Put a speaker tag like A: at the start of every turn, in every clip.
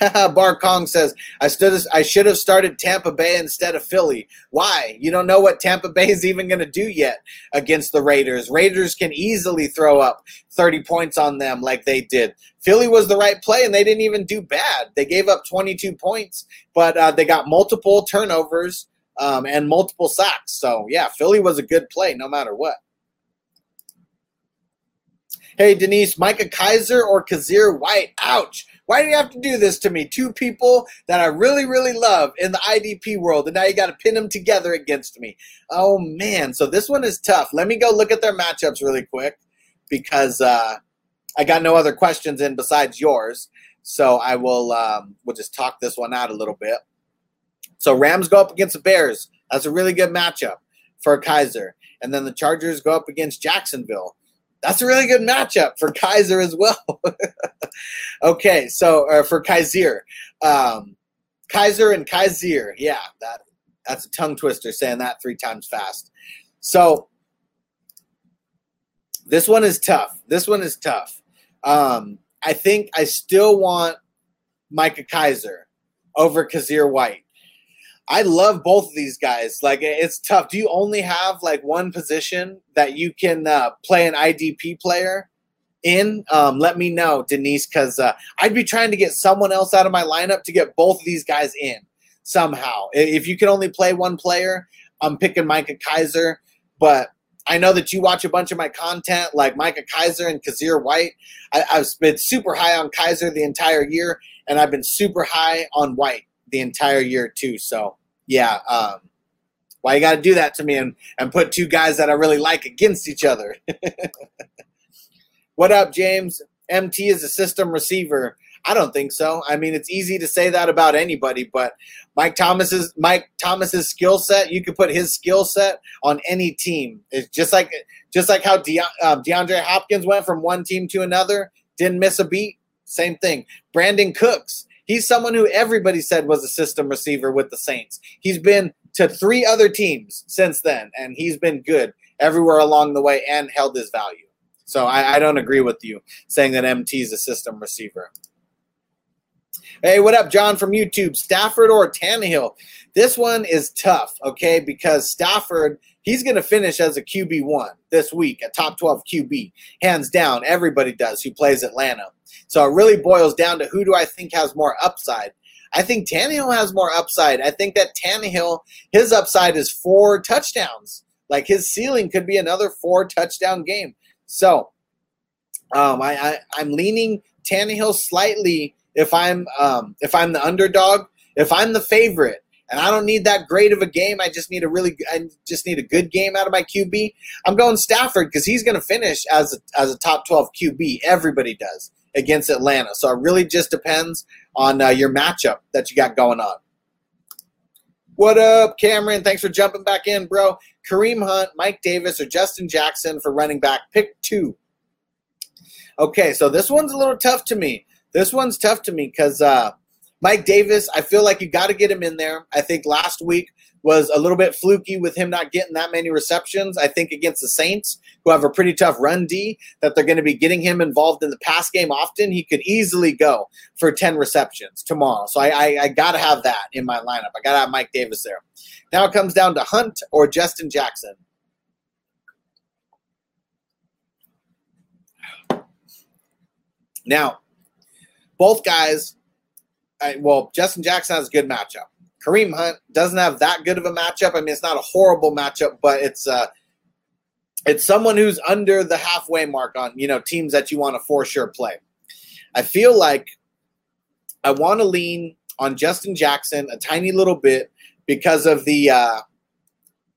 A: Bar Kong says, I stood I should have started Tampa Bay instead of Philly. Why? You don't know what Tampa Bay is even going to do yet against the Raiders. Raiders can easily throw up 30 points on them like they did. Philly was the right play, and they didn't even do bad. They gave up 22 points, but uh, they got multiple turnovers um, and multiple sacks. So, yeah, Philly was a good play no matter what. Hey, Denise, Micah Kiser or Kyzir White? Ouch. Why do you have to do this to me? Two people that I really, really love in the IDP world, and now you got to pin them together against me. Oh, man. So this one is tough. Let me go look at their matchups really quick because uh, I got no other questions in besides yours. So I will um, we'll just talk this one out a little bit. So Rams go up against the Bears. That's a really good matchup for Kiser. And then the Chargers go up against Jacksonville that's a really good matchup for Kaiser as well. okay, so uh, for Kaiser, um, Kiser and Kaiser, yeah, that that's a tongue twister saying that three times fast. So this one is tough. This one is tough. Um, I think I still want Micah Kiser over Kyzir White. I love both of these guys. Like it's tough. Do you only have like one position that you can uh, play an IDP player in? Um, let me know, Denise, because uh, I'd be trying to get someone else out of my lineup to get both of these guys in somehow. If you can only play one player, I'm picking Micah Kiser. But I know that you watch a bunch of my content, like Micah Kiser and Kyzir White. I, I've been super high on Kiser the entire year, and I've been super high on White the entire year too. So yeah, um, why you got to do that to me and, and put two guys that I really like against each other? what up, James? MT is a system receiver. I don't think so. I mean, it's easy to say that about anybody, but Mike Thomas's Mike Thomas's skill set, you could put his skill set on any team. It's just like just like how De, um, DeAndre Hopkins went from one team to another, didn't miss a beat. Same thing. Brandin Cooks, He's someone who everybody said was a system receiver with the Saints. He's been to three other teams since then, and he's been good everywhere along the way and held his value. So I, I don't agree with you saying that MT is a system receiver. Hey, what up, John from YouTube? Stafford or Tannehill? This one is tough, okay, because Stafford, he's going to finish as a QB1 this week, a top 12 QB. Hands down, everybody does who plays Atlanta. So it really boils down to who do I think has more upside. I think Tannehill has more upside. I think that Tannehill, his upside is four touchdowns. Like his ceiling could be another four touchdown game. So um, I, I am leaning Tannehill slightly if I'm um, if I'm the underdog. If I'm the favorite, and I don't need that great of a game. I just need a really, I just need a good game out of my QB. I'm going Stafford because he's going to finish as a, as a top 12 QB. Everybody does against Atlanta. So it really just depends on uh, your matchup that you got going on. What up, Cameron? Thanks for jumping back in, bro. Kareem Hunt, Mike Davis, or Justin Jackson for running back. Pick two. Okay, so this one's a little tough to me. This one's tough to me because uh, Mike Davis, I feel like you got to get him in there. I think last week was a little bit fluky with him not getting that many receptions. I think against the Saints, who have a pretty tough run D, that they're going to be getting him involved in the pass game often. He could easily go for 10 receptions tomorrow. So I, I, I got to have that in my lineup. I got to have Mike Davis there. Now it comes down to Hunt or Justin Jackson. Now, both guys, I, well, Justin Jackson has a good matchup. Kareem Hunt doesn't have that good of a matchup. I mean, it's not a horrible matchup, but it's uh, it's someone who's under the halfway mark on you know teams that you want to for sure play. I feel like I want to lean on Justin Jackson a tiny little bit because of the uh,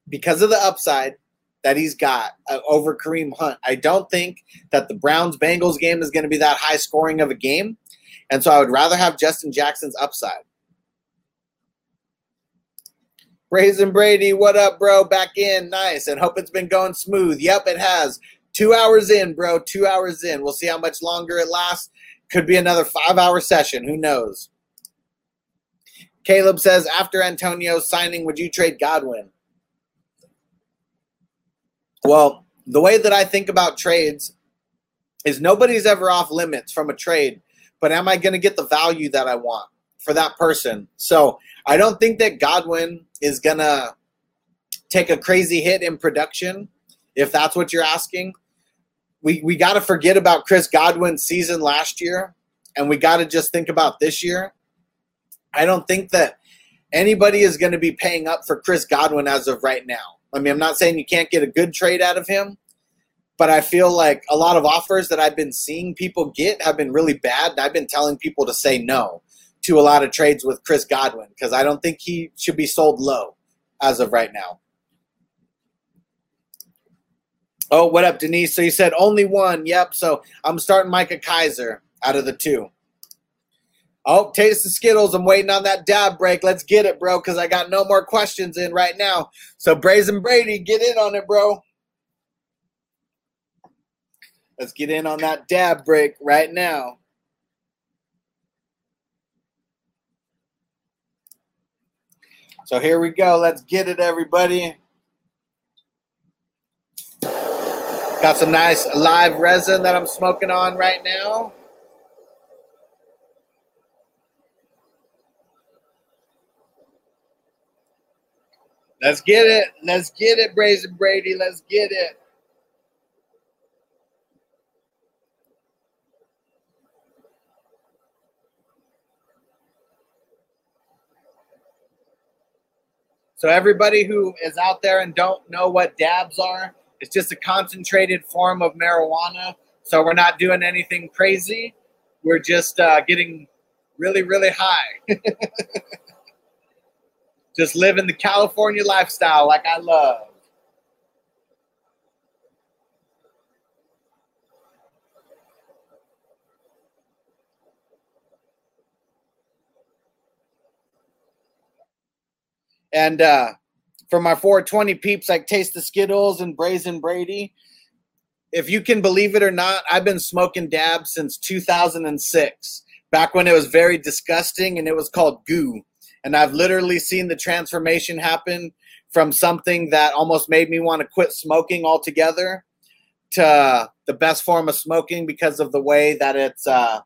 A: because of the upside that he's got uh, over Kareem Hunt. I don't think that the Browns Bengals game is going to be that high scoring of a game, and so I would rather have Justin Jackson's upside. Brazen Brady, what up, bro? Back in. Nice. And hope it's been going smooth. Yep, it has. Two hours in, bro. Two hours in. We'll see how much longer it lasts. Could be another five hour session. Who knows? Caleb says, after Antonio's signing, would you trade Godwin? Well, the way that I think about trades is nobody's ever off limits from a trade, but am I going to get the value that I want? for that person. So I don't think that Godwin is gonna take a crazy hit in production, if that's what you're asking. We we got to forget about Chris Godwin's season last year, and we got to just think about this year. I don't think that anybody is going to be paying up for Chris Godwin as of right now. I mean, I'm not saying you can't get a good trade out of him, but I feel like a lot of offers that I've been seeing people get have been really bad. I've been telling people to say no to a lot of trades with Chris Godwin because I don't think he should be sold low as of right now. Oh, what up, Denise? So you said only one. Yep. So I'm starting Micah Kiser out of the two. Oh, taste the Skittles. I'm waiting on that dab break. Let's get it, bro, because I got no more questions in right now. So Brazen Brady, get in on it, bro. Let's get in on that dab break right now. So here we go. Let's get it, everybody. Got some nice live resin that I'm smoking on right now. Let's get it. Let's get it, Brazen Brady. Let's get it. So everybody who is out there and don't know what dabs are, it's just a concentrated form of marijuana. So we're not doing anything crazy. We're just uh, getting really, really high. just living the California lifestyle like I love. And uh, for my 420 peeps like Taste the Skittles and Brazen Brady, if you can believe it or not, I've been smoking dabs since 2006, back when it was very disgusting and it was called goo. And I've literally seen the transformation happen from something that almost made me want to quit smoking altogether to the best form of smoking because of the way that it's uh,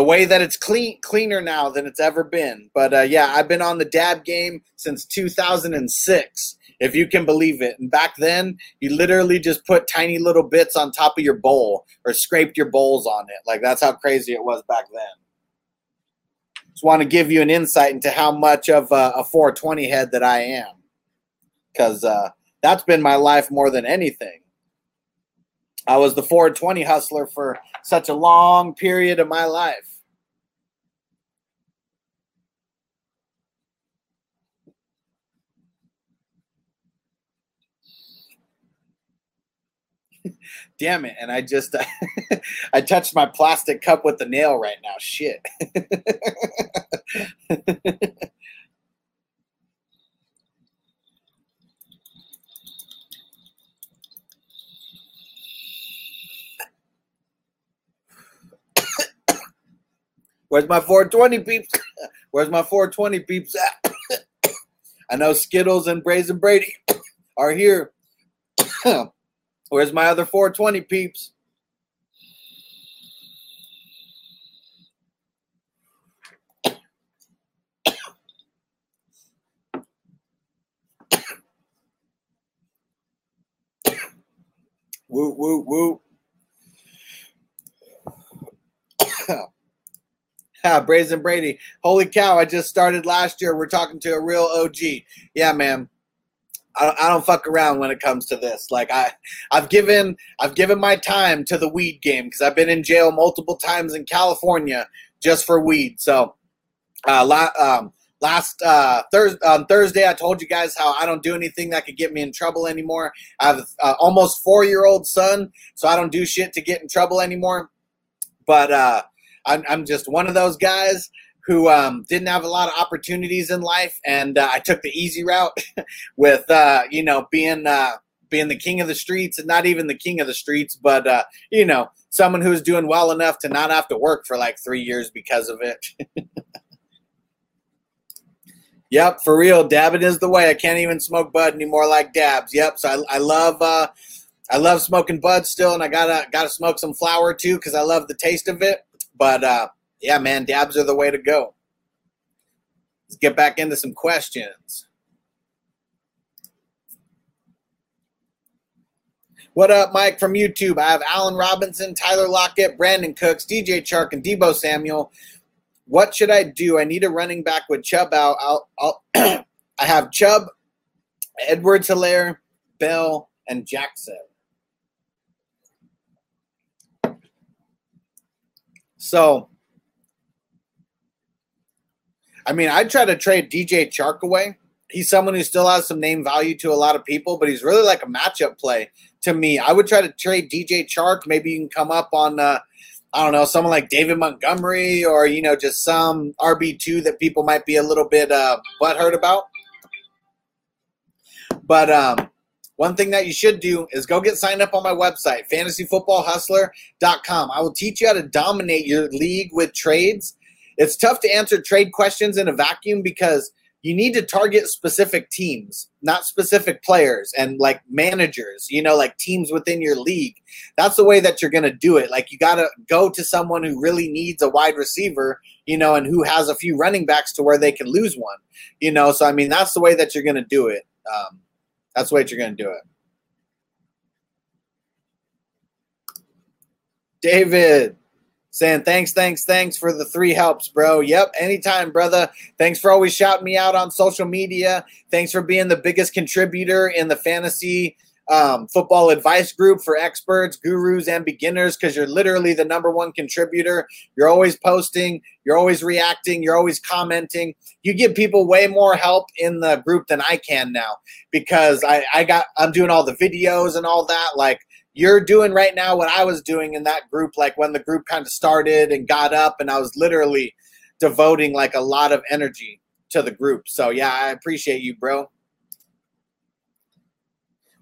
A: the way that it's clean cleaner now than it's ever been. But uh, yeah, I've been on the dab game since 2006, if you can believe it. And back then, you literally just put tiny little bits on top of your bowl or scraped your bowls on it. Like that's how crazy it was back then. Just want to give you an insight into how much of a, a 420 head that I am, because uh, that's been my life more than anything. I was the 420 hustler for such a long period of my life. Damn it. And I just I touched my plastic cup with the nail right now. Shit. Where's my 420 peeps? Where's my 420 peeps at? I know Skittles and Brazen Brady are here. Where's my other 420 peeps? woo, woo, woo. Ah, Brazen Brady. Holy cow, I just started last year. We're talking to a real OG. Yeah, man. I, I don't fuck around when it comes to this. Like I, I've given I've given my time to the weed game because I've been in jail multiple times in California just for weed. So, uh, la- um, last uh, Thursday on Thursday, I told you guys how I don't do anything that could get me in trouble anymore. I have uh, almost four year old son, so I don't do shit to get in trouble anymore. But uh, I'm, I'm just one of those guys who um, didn't have a lot of opportunities in life, and uh, I took the easy route with uh, you know being uh, being the king of the streets, and not even the king of the streets, but uh, you know someone who's doing well enough to not have to work for like three years because of it. yep, for real, dabbing is the way. I can't even smoke bud anymore like dabs. Yep, so I, I love. Uh, I love smoking bud still, and I gotta gotta smoke some flower too because I love the taste of it. But uh, yeah, man, dabs are the way to go. Let's get back into some questions. What up, Mike from YouTube? I have Allen Robinson, Tyler Lockett, Brandin Cooks, DJ Chark, and Deebo Samuel. What should I do? I need a running back with Chubb out. I'll, I'll I have Chubb, Edwards Helaire, Bell, and Jackson. So, I mean, I'd try to trade DJ Chark away. He's someone who still has some name value to a lot of people, but he's really like a matchup play to me. I would try to trade DJ Chark. Maybe you can come up on, uh, I don't know, someone like David Montgomery or, you know, just some RB2 that people might be a little bit uh, butthurt about. But um, one thing that you should do is go get signed up on my website, fantasyfootballhustler.com. I will teach you how to dominate your league with trades. It's tough to answer trade questions in a vacuum because you need to target specific teams, not specific players and like managers, you know, like teams within your league. That's the way that you're going to do it. Like you got to go to someone who really needs a wide receiver, you know, and who has a few running backs to where they can lose one, you know. So, I mean, that's the way that you're going to do it. Um, that's the way you're going to do it. David, saying thanks, thanks, thanks for the three helps, bro. Yep, anytime, brother. Thanks for always shouting me out on social media. Thanks for being the biggest contributor in the fantasy um, football advice group for experts, gurus, and beginners because you're literally the number one contributor. You're always posting, you're always reacting, you're always commenting. You give people way more help in the group than I can now because I, I got I'm doing all the videos and all that. Like you're doing right now what I was doing in that group, like when the group kind of started and got up, and I was literally devoting like a lot of energy to the group. So yeah, I appreciate you, bro.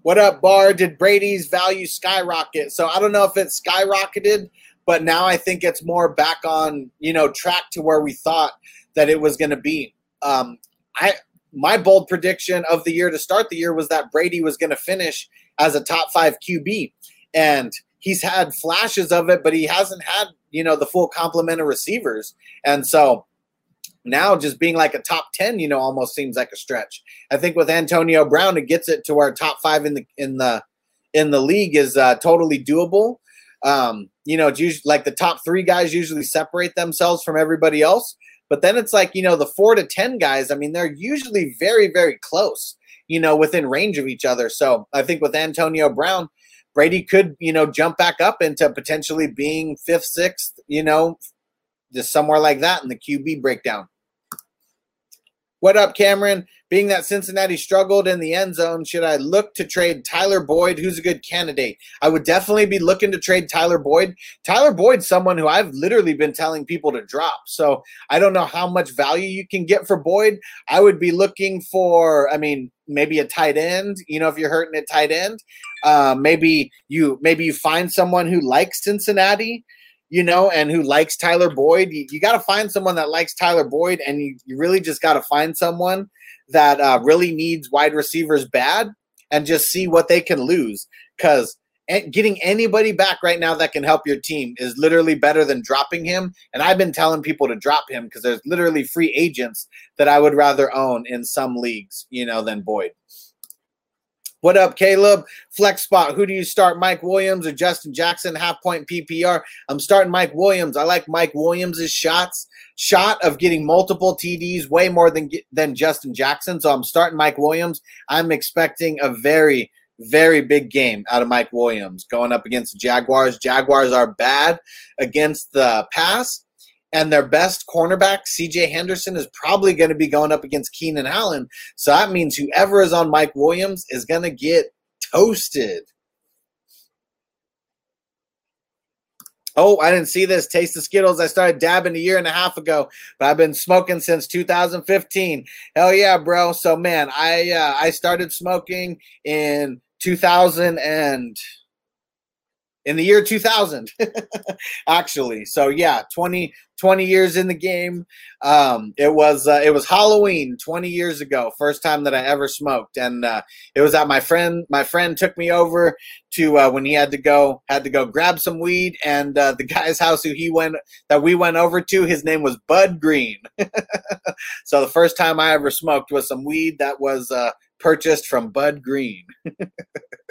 A: What up, Bar? Did Brady's value skyrocket? So I don't know if it skyrocketed, but now I think it's more back on, you know, track to where we thought that it was going to be. Um, I my bold prediction of the year to start the year was that Brady was going to finish as a top five QB. And he's had flashes of it, but he hasn't had, you know, the full complement of receivers. And so now just being like a top 10, you know, almost seems like a stretch. I think with Antonio Brown, it gets it to where top five in the in the in the league is uh, totally doable. Um, you know, it's usually like the top three guys usually separate themselves from everybody else. But then it's like, you know, the four to 10 guys, I mean, they're usually very, very close you know, within range of each other. So I think with Antonio Brown, Brady could, you know, jump back up into potentially being fifth, sixth, you know, just somewhere like that in the QB breakdown. What up, Cameron? Being that Cincinnati struggled in the end zone, should I look to trade Tyler Boyd, who's a good candidate? I would definitely be looking to trade Tyler Boyd. Tyler Boyd's someone who I've literally been telling people to drop. So I don't know how much value you can get for Boyd. I would be looking for, I mean, maybe a tight end. You know, if you're hurting at tight end, uh, maybe you maybe you find someone who likes Cincinnati you know, and who likes Tyler Boyd. You, you got to find someone that likes Tyler Boyd, and you, you really just got to find someone that uh, really needs wide receivers bad and just see what they can lose. Because getting anybody back right now that can help your team is literally better than dropping him. And I've been telling people to drop him because there's literally free agents that I would rather own in some leagues, you know, than Boyd. What up, Caleb? Flex spot. Who do you start, Mike Williams or Justin Jackson? Half point PPR. I'm starting Mike Williams. I like Mike Williams's shots. Shot of getting multiple TDs way more than than Justin Jackson. So I'm starting Mike Williams. I'm expecting a very very big game out of Mike Williams going up against Jaguars. Jaguars are bad against the pass and their best cornerback, CJ Henderson, is probably going to be going up against Keenan Allen. So that means whoever is on Mike Williams is going to get toasted. Oh, I didn't see this. Taste the Skittles. I started dabbing a year and a half ago, but I've been smoking since 2015. Hell yeah, bro. So man, I uh, I started smoking in 2000 and in the year 2000 actually. So yeah 20 20 years in the game. Um, it was uh, it was halloween 20 years ago first time that i ever smoked. And uh, it was at my friend my friend took me over to uh, when he had to go had to go grab some weed. And uh, the guy's house who he went that we went over to his name was bud green. So the first time i ever smoked was some weed that was uh, purchased from bud green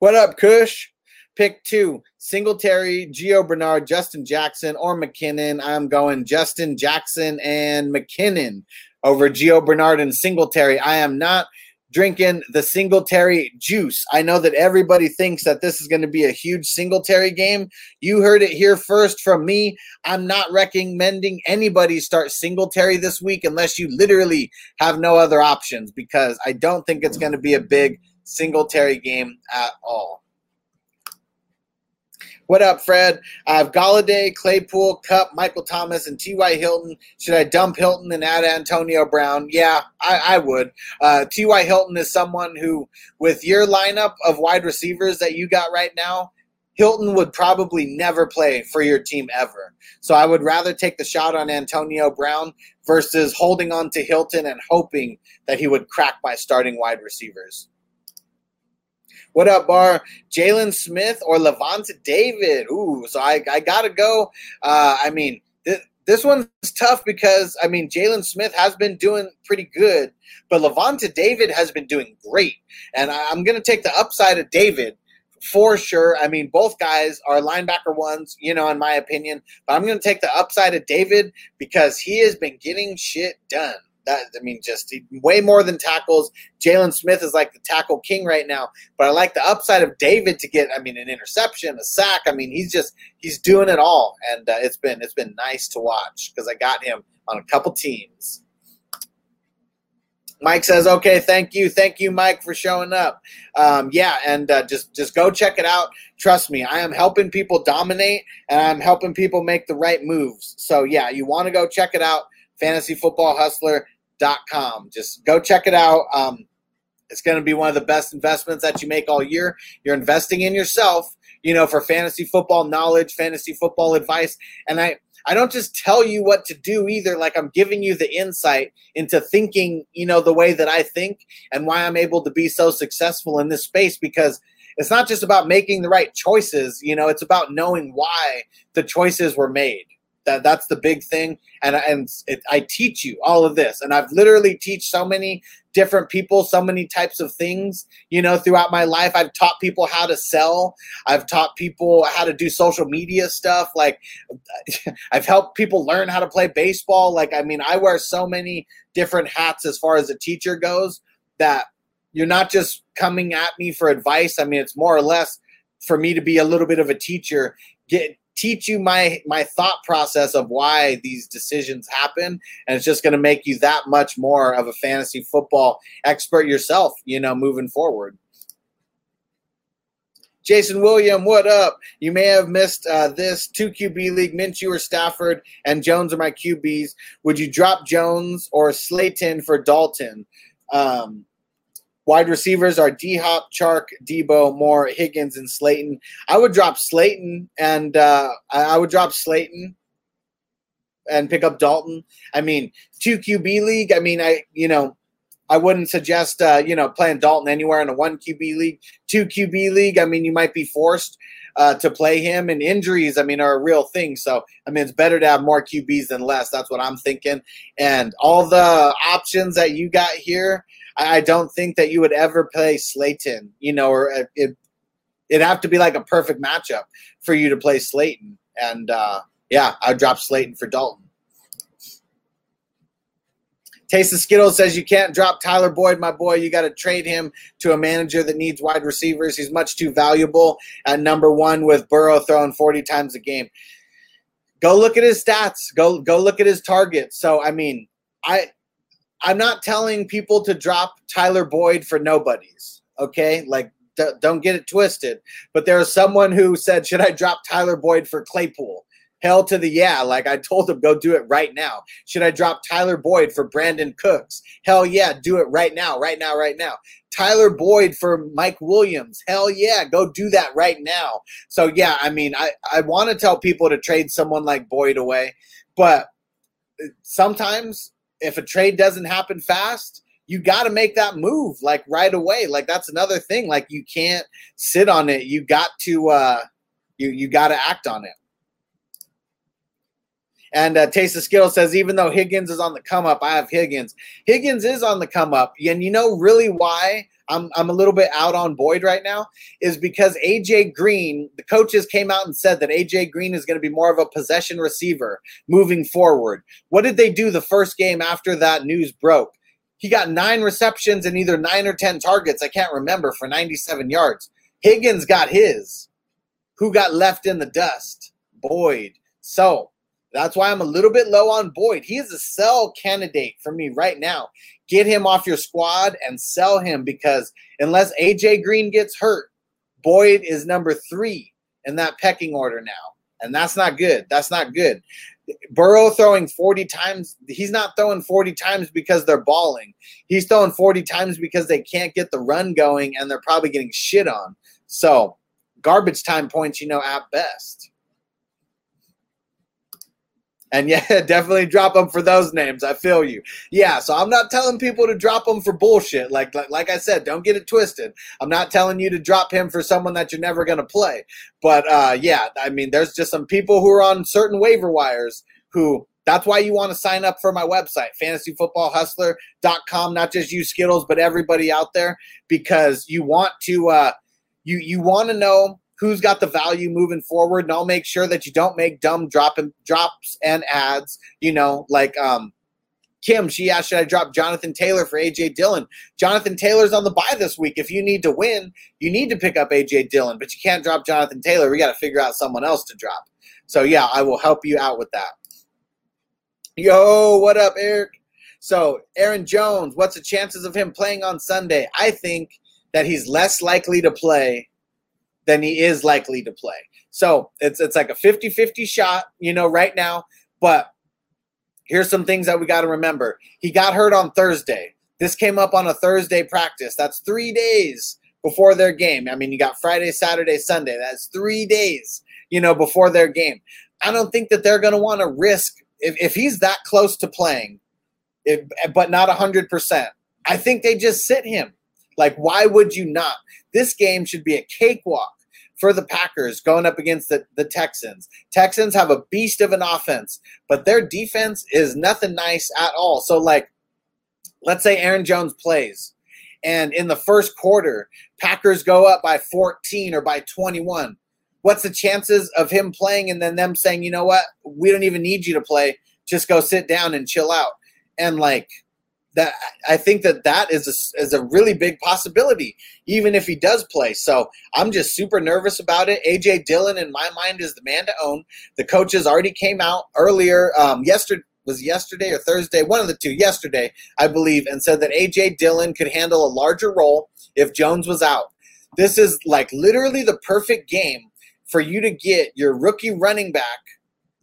A: What up, Kush? Pick two Singletary, Gio Bernard, Justin Jackson, or McKinnon. I'm going Justin Jackson and McKinnon over Gio Bernard and Singletary. I am not drinking the Singletary juice. I know that everybody thinks that this is going to be a huge Singletary game. You heard it here first from me. I'm not recommending anybody start Singletary this week unless you literally have no other options because I don't think it's going to be a big Singletary game at all. What up, Fred? I have Golladay, Claypool, Kupp, Michael Thomas, and T.Y. Hilton. Should I dump Hilton and add Antonio Brown? Yeah, I, I would. Uh, T.Y. Hilton is someone who, with your lineup of wide receivers that you got right now, Hilton would probably never play for your team ever. So I would rather take the shot on Antonio Brown versus holding on to Hilton and hoping that he would crack by starting wide receivers. What up, Bar? Jaylon Smith or Lavonte David? Ooh, so I, I got to go. Uh, I mean, th- this one's tough because, I mean, Jaylon Smith has been doing pretty good, but Lavonte David has been doing great. And I, I'm going to take the upside of David for sure. I mean, both guys are linebacker ones, you know, in my opinion. But I'm going to take the upside of David because he has been getting shit done. That I mean, just way more than tackles. Jaylon Smith is like the tackle king right now. But I like the upside of David to get. I mean, an interception, a sack. I mean, he's just he's doing it all, and uh, it's been it's been nice to watch because I got him on a couple teams. Mike says, "Okay, thank you, thank you, Mike, for showing up." Um, yeah, and uh, just just go check it out. Trust me, I am helping people dominate, and I'm helping people make the right moves. So yeah, you want to go check it out fantasyfootballhustler.com. Just go check it out. Um, it's going to be one of the best investments that you make all year. You're investing in yourself, you know, for fantasy football knowledge, fantasy football advice. And I, I don't just tell you what to do either. Like I'm giving you the insight into thinking, you know, the way that I think and why I'm able to be so successful in this space because it's not just about making the right choices, you know, it's about knowing why the choices were made. That that's the big thing, and and it, I teach you all of this, and I've literally teach so many different people so many types of things you know throughout my life. I've taught people how to sell. I've taught people how to do social media stuff. Like i've helped people learn how to play baseball. Like i mean i wear so many different hats as far as a teacher goes that you're not just coming at me for advice. I mean it's more or less for me to be a little bit of a teacher get teach you my my thought process of why these decisions happen and it's just going to make you that much more of a fantasy football expert yourself you know moving forward Jason William, what up? You may have missed uh, this two QB league. Minshew or Stafford and Jones are my QBs. Would you drop Jones or Slayton for Dalton? Um, Wide receivers are D Hop, Chark, Deebo, Moore, Higgins, and Slayton. I would drop Slayton and uh, I would drop Slayton and pick up Dalton. I mean, two QB league. I mean, I you know, I wouldn't suggest uh, you know playing Dalton anywhere in a one QB league, two QB league. I mean, you might be forced uh, to play him, and injuries. I mean, are a real thing. So I mean, it's better to have more QBs than less. That's what I'm thinking. And all the options that you got here. I don't think that you would ever play Slayton, you know, or it, it'd have to be like a perfect matchup for you to play Slayton. And uh, yeah, I'd drop Slayton for Dalton. Taste of Skittles says you can't drop Tyler Boyd, my boy. You got to trade him to a manager that needs wide receivers. He's much too valuable at number one with Burrow throwing 40 times a game. Go look at his stats. Go go look at his targets. So I mean, I I'm not telling people to drop Tyler Boyd for nobodies. Okay, like d- don't get it twisted. But there was someone who said, "Should I drop Tyler Boyd for Claypool?" Hell to the yeah. Like I told him, go do it right now. Should I drop Tyler Boyd for Brandin Cooks? Hell yeah, do it right now, right now, right now. Tyler Boyd for Mike Williams. Hell yeah, go do that right now. So yeah, I mean, I, I want to tell people to trade someone like Boyd away, but uh, sometimes if a trade doesn't happen fast, you got to make that move like right away. Like that's another thing. Like you can't sit on it. You got to uh you you got to act on it. And uh, Taste of Skill says, even though Higgins is on the come up, I have Higgins. Higgins is on the come up. And you know really why I'm, I'm a little bit out on Boyd right now is because AJ Green, the coaches came out and said that AJ Green is going to be more of a possession receiver moving forward. What did they do the first game after that news broke? He got nine receptions and either nine or 10 targets. I can't remember for 97 yards. Higgins got his. Who got left in the dust? Boyd. So that's why I'm a little bit low on Boyd. He is a sell candidate for me right now. Get him off your squad and sell him because unless AJ Green gets hurt, Boyd is number three in that pecking order now. And that's not good. That's not good. Burrow throwing 40 times, he's not throwing 40 times because they're balling. He's throwing 40 times because they can't get the run going and they're probably getting shit on. So, garbage time points, you know, at best. And yeah, definitely drop them for those names. I feel you. Yeah, so I'm not telling people to drop them for bullshit. Like, like, like I said, don't get it twisted. I'm not telling you to drop him for someone that you're never going to play. But uh, yeah, I mean, there's just some people who are on certain waiver wires who that's why you want to sign up for my website, fantasyfootballhustler.com. Not just you Skittles, but everybody out there, because you want to uh, you you want to know who's got the value moving forward, and I'll make sure that you don't make dumb drop and drops and ads. You know, like um, Kim, she asked, should I drop Jonathan Taylor for AJ Dillon? Jonathan Taylor's on the bye this week. If you need to win, you need to pick up AJ Dillon, but you can't drop Jonathan Taylor. We got to figure out someone else to drop. So yeah, I will help you out with that. Yo, what up, Eric? So Aaron Jones, what's the chances of him playing on Sunday? I think that he's less likely to play than he is likely to play. So it's it's like a 50-50 shot, you know, right now. But here's some things that we got to remember. He got hurt on Thursday. This came up on a Thursday practice. That's three days before their game. I mean, you got Friday, Saturday, Sunday. That's three days, you know, before their game. I don't think that they're going to want to risk if, if he's that close to playing, if, but not 100%. I think they just sit him. Like, why would you not? This game should be a cakewalk for the Packers going up against the, the Texans. Texans have a beast of an offense, but their defense is nothing nice at all. So, like, let's say Aaron Jones plays, and in the first quarter, Packers go up by 14 or by 21. What's the chances of him playing and then them saying, you know what, we don't even need you to play, just go sit down and chill out? And like, that I think that that is a, is a really big possibility, even if he does play. So I'm just super nervous about it. AJ Dillon, in my mind, is the man to own. The coaches already came out earlier, um, yesterday was yesterday or Thursday, one of the two, yesterday, I believe, and said that AJ Dillon could handle a larger role if Jones was out. This is like literally the perfect game for you to get your rookie running back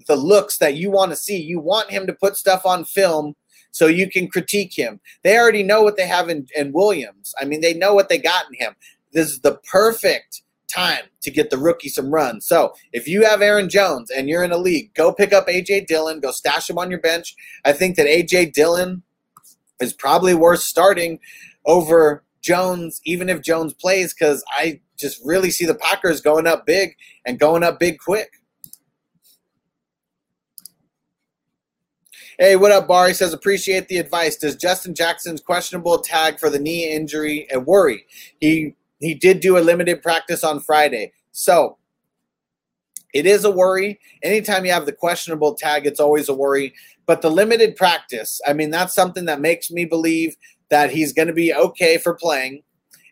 A: the looks that you want to see. You want him to put stuff on film so you can critique him. They already know what they have in, in Williams. I mean, they know what they got in him. This is the perfect time to get the rookie some runs. So if you have Aaron Jones and you're in a league, go pick up AJ Dillon, go stash him on your bench. I think that AJ Dillon is probably worth starting over Jones, even if Jones plays, because I just really see the Packers going up big and going up big quick. Hey, what up, Barry? Says appreciate the advice. Does Justin Jackson's questionable tag for the knee injury a worry? He he did do a limited practice on Friday, so it is a worry. Anytime you have the questionable tag, it's always a worry. But the limited practice, I mean, that's something that makes me believe that he's going to be okay for playing.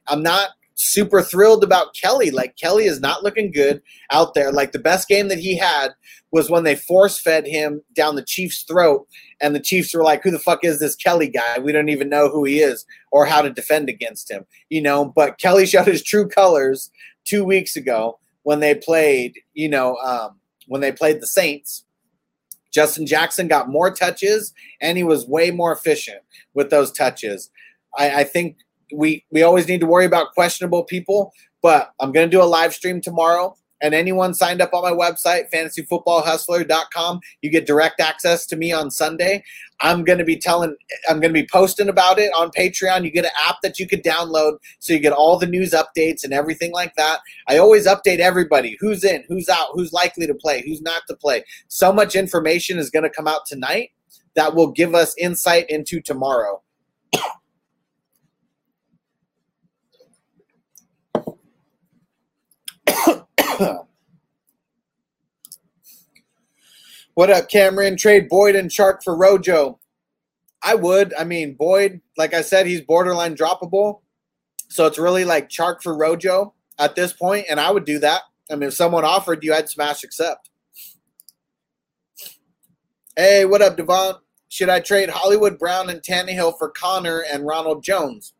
A: I'm not super thrilled about Kelley. Like Kelley is not looking good out there. Like the best game that he had was when they force fed him down the Chiefs' throat, and the Chiefs were like, "Who the fuck is this Kelley guy? We don't even know who he is or how to defend against him." You know, but Kelley showed his true colors two weeks ago when they played. You know, um, when they played the Saints. Justin Jackson got more touches and he was way more efficient with those touches. I, I think we we always need to worry about questionable people, but I'm going to do a live stream tomorrow and anyone signed up on my website, fantasyfootballhustler.com, you get direct access to me on Sunday. I'm going to be telling, I'm going to be posting about it on Patreon. You get an app that you could download so you get all the news updates and everything like that. I always update everybody who's in, who's out, who's likely to play, who's not to play. So much information is going to come out tonight that will give us insight into tomorrow. What up, Cameron? Trade Boyd and Chark for Rojo. I would. I mean, Boyd, like I said, he's borderline droppable. So it's really like Chark for Rojo at this point, and I would do that. I mean, if someone offered you, I'd smash accept. Hey, what up, Devon? Should I trade Hollywood Brown and Tannehill for Conner and Ronald Jones?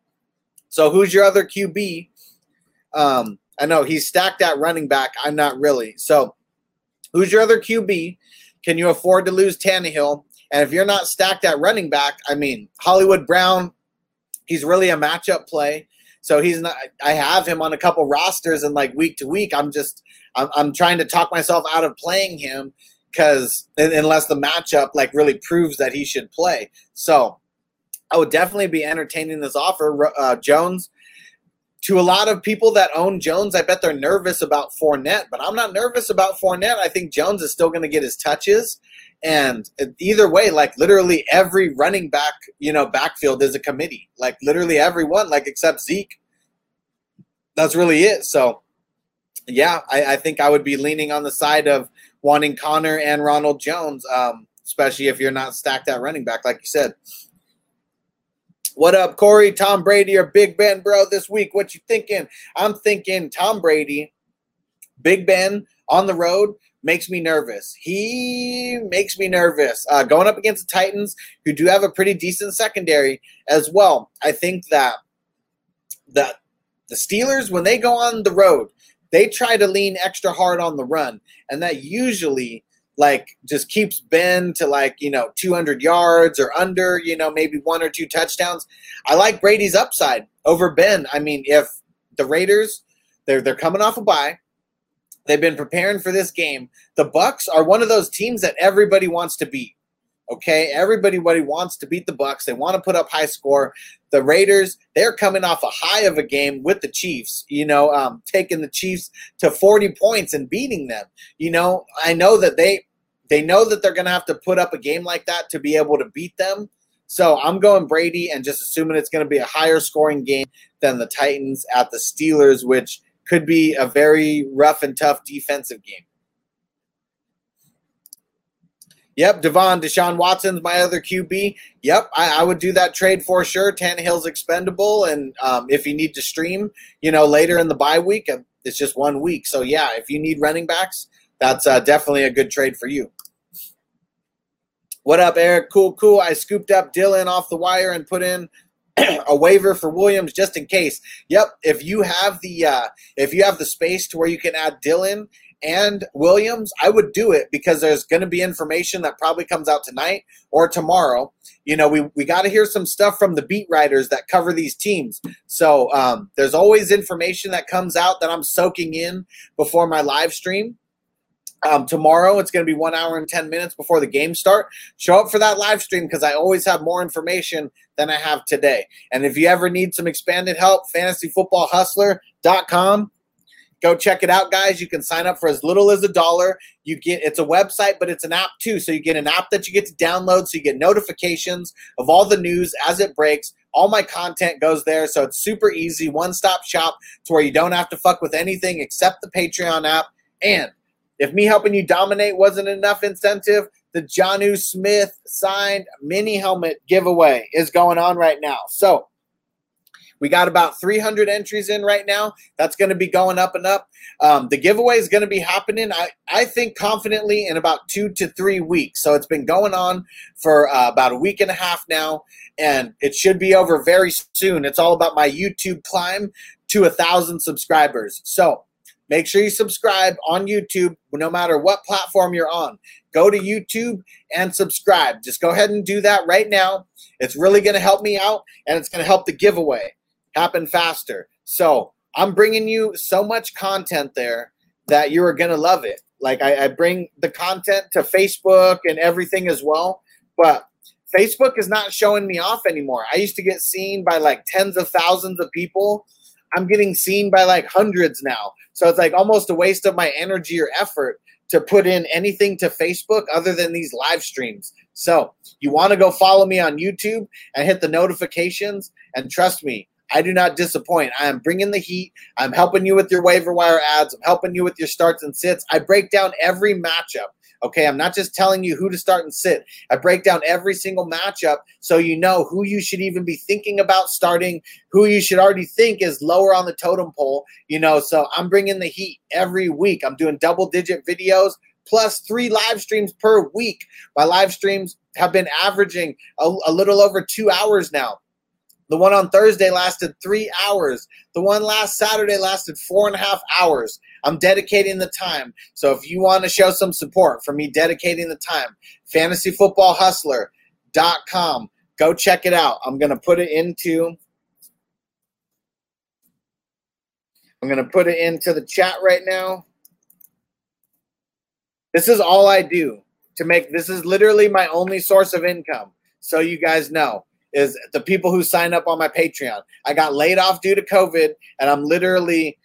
A: So who's your other QB? Um, I know he's stacked at running back. I'm not really. So, who's your other QB? Can you afford to lose Tannehill? And if you're not stacked at running back, I mean, Hollywood Brown, he's really a matchup play. So he's not. I have him on a couple rosters, and like week to week, I'm just I'm, I'm trying to talk myself out of playing him because unless the matchup like really proves that he should play. So I would definitely be entertaining this offer. Uh, Jones, to a lot of people that own Jones, I bet they're nervous about Fournette, but I'm not nervous about Fournette. I think Jones is still going to get his touches. And either way, like literally every running back, you know, backfield is a committee. Like literally everyone, like except Zeke. That's really it. So, yeah, I, I think I would be leaning on the side of wanting Conner and Ronald Jones, um, especially if you're not stacked at running back, like you said. What up, Corey? Tom Brady or Big Ben, bro? This week, what you thinking? I'm thinking Tom Brady, Big Ben on the road makes me nervous. He makes me nervous. Uh, going up against the Titans, who do have a pretty decent secondary as well. I think that the the Steelers, when they go on the road, they try to lean extra hard on the run, and that usually like just keeps Ben to like, you know, 200 yards or under, you know, maybe one or two touchdowns. I like Brady's upside over Ben. I mean, if the Raiders, they're they're coming off a bye, they've been preparing for this game. The Bucs are one of those teams that everybody wants to beat. Okay, everybody wants to beat the Bucs. They want to put up high score. The Raiders, they're coming off a high of a game with the Chiefs. You know, um, taking the Chiefs to 40 points and beating them. You know, I know that they they know that they're going to have to put up a game like that to be able to beat them. So I'm going Brady and just assuming it's going to be a higher scoring game than the Titans at the Steelers, which could be a very rough and tough defensive game. Yep, Devon, Deshaun Watson's my other QB. Yep, I, I, would do that trade for sure. Tannehill's expendable, and um, if you need to stream, you know, later in the bye week, it's just one week. So yeah, if you need running backs, that's uh, definitely a good trade for you. What up, Eric? Cool, cool. I scooped up Dillon off the wire and put in a waiver for Williams just in case. Yep, if you have the uh, if you have the space to where you can add Dillon and Williams, I would do it because there's going to be information that probably comes out tonight or tomorrow. You know, we, we got to hear some stuff from the beat writers that cover these teams. So um, there's always information that comes out that I'm soaking in before my live stream. Um, tomorrow, it's going to be one hour and 10 minutes before the game start. Show up for that live stream because I always have more information than I have today. And if you ever need some expanded help, fantasyfootballhustler.com. Go check it out, guys. You can sign up for as little as a dollar. You get it's a website, but it's an app too. So you get an app that you get to download, so you get notifications of all the news as it breaks. All my content goes there, so it's super easy, one-stop shop to where you don't have to fuck with anything except the Patreon app. And if me helping you dominate wasn't enough incentive, the Jonnu Smith signed mini helmet giveaway is going on right now. So we got about 300 entries in right now. That's going to be going up and up. Um, the giveaway is going to be happening, I, I think, confidently in about two to three weeks. So it's been going on for uh, about a week and a half now, and it should be over very soon. It's all about my YouTube climb to a thousand subscribers. So make sure you subscribe on YouTube, no matter what platform you're on. Go to YouTube and subscribe. Just go ahead and do that right now. It's really going to help me out and it's going to help the giveaway happen faster. So I'm bringing you so much content there that you are going to love it. Like I, I bring the content to Facebook and everything as well. But Facebook is not showing me off anymore. I used to get seen by like tens of thousands of people. I'm getting seen by like hundreds now. So it's like almost a waste of my energy or effort to put in anything to Facebook other than these live streams. So you want to go follow me on YouTube and hit the notifications. And trust me, I do not disappoint. I am bringing the heat. I'm helping you with your waiver wire ads. I'm helping you with your starts and sits. I break down every matchup. Okay, I'm not just telling you who to start and sit. I break down every single matchup so you know who you should even be thinking about starting, who you should already think is lower on the totem pole. You know, so I'm bringing the heat every week. I'm doing double digit videos plus three live streams per week. My live streams have been averaging a, a little over two hours now. The one on Thursday lasted three hours. The one last Saturday lasted four and a half hours. I'm dedicating the time. So if you want to show some support for me dedicating the time, fantasyfootballhustler.com. Go check it out. I'm going to put it into I'm going to put it into the chat right now. This is all I do to make this is literally my only source of income. So you guys know is the people who sign up on my Patreon. I got laid off due to COVID, and I'm literally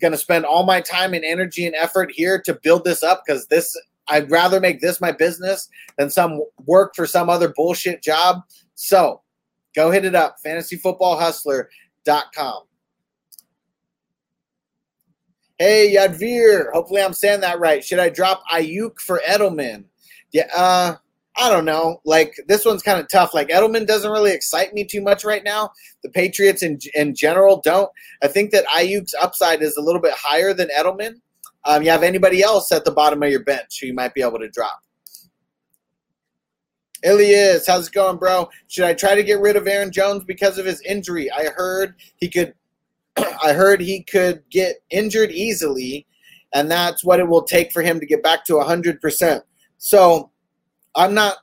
A: going to spend all my time and energy and effort here to build this up because this I'd rather make this my business than some work for some other bullshit job. So go hit it up, fantasyfootballhustler.com. Hey, Yadvir. Hopefully I'm saying that right. Should I drop Aiyuk for Edelman? Yeah, uh, I don't know. Like this one's kind of tough. Like Edelman doesn't really excite me too much right now. The Patriots in in general don't. I think that Aiyuk's upside is a little bit higher than Edelman. Um, you have anybody else at the bottom of your bench who you might be able to drop? Ilias, how's it going, bro? Should I try to get rid of Aaron Jones because of his injury? I heard he could. I heard he could get injured easily, and that's what it will take for him to get back to hundred percent. So I'm not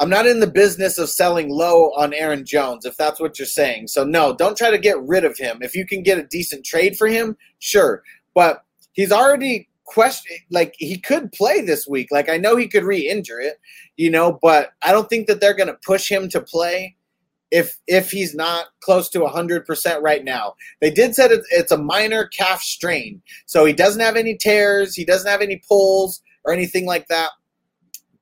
A: I'm not in the business of selling low on Aaron Jones, if that's what you're saying. So no, don't try to get rid of him. If you can get a decent trade for him, sure. But he's already question like he could play this week. Like I know he could re-injure it, you know, but I don't think that they're going to push him to play if if he's not close to 100% right now. They did said it's a minor calf strain. So he doesn't have any tears, he doesn't have any pulls or anything like that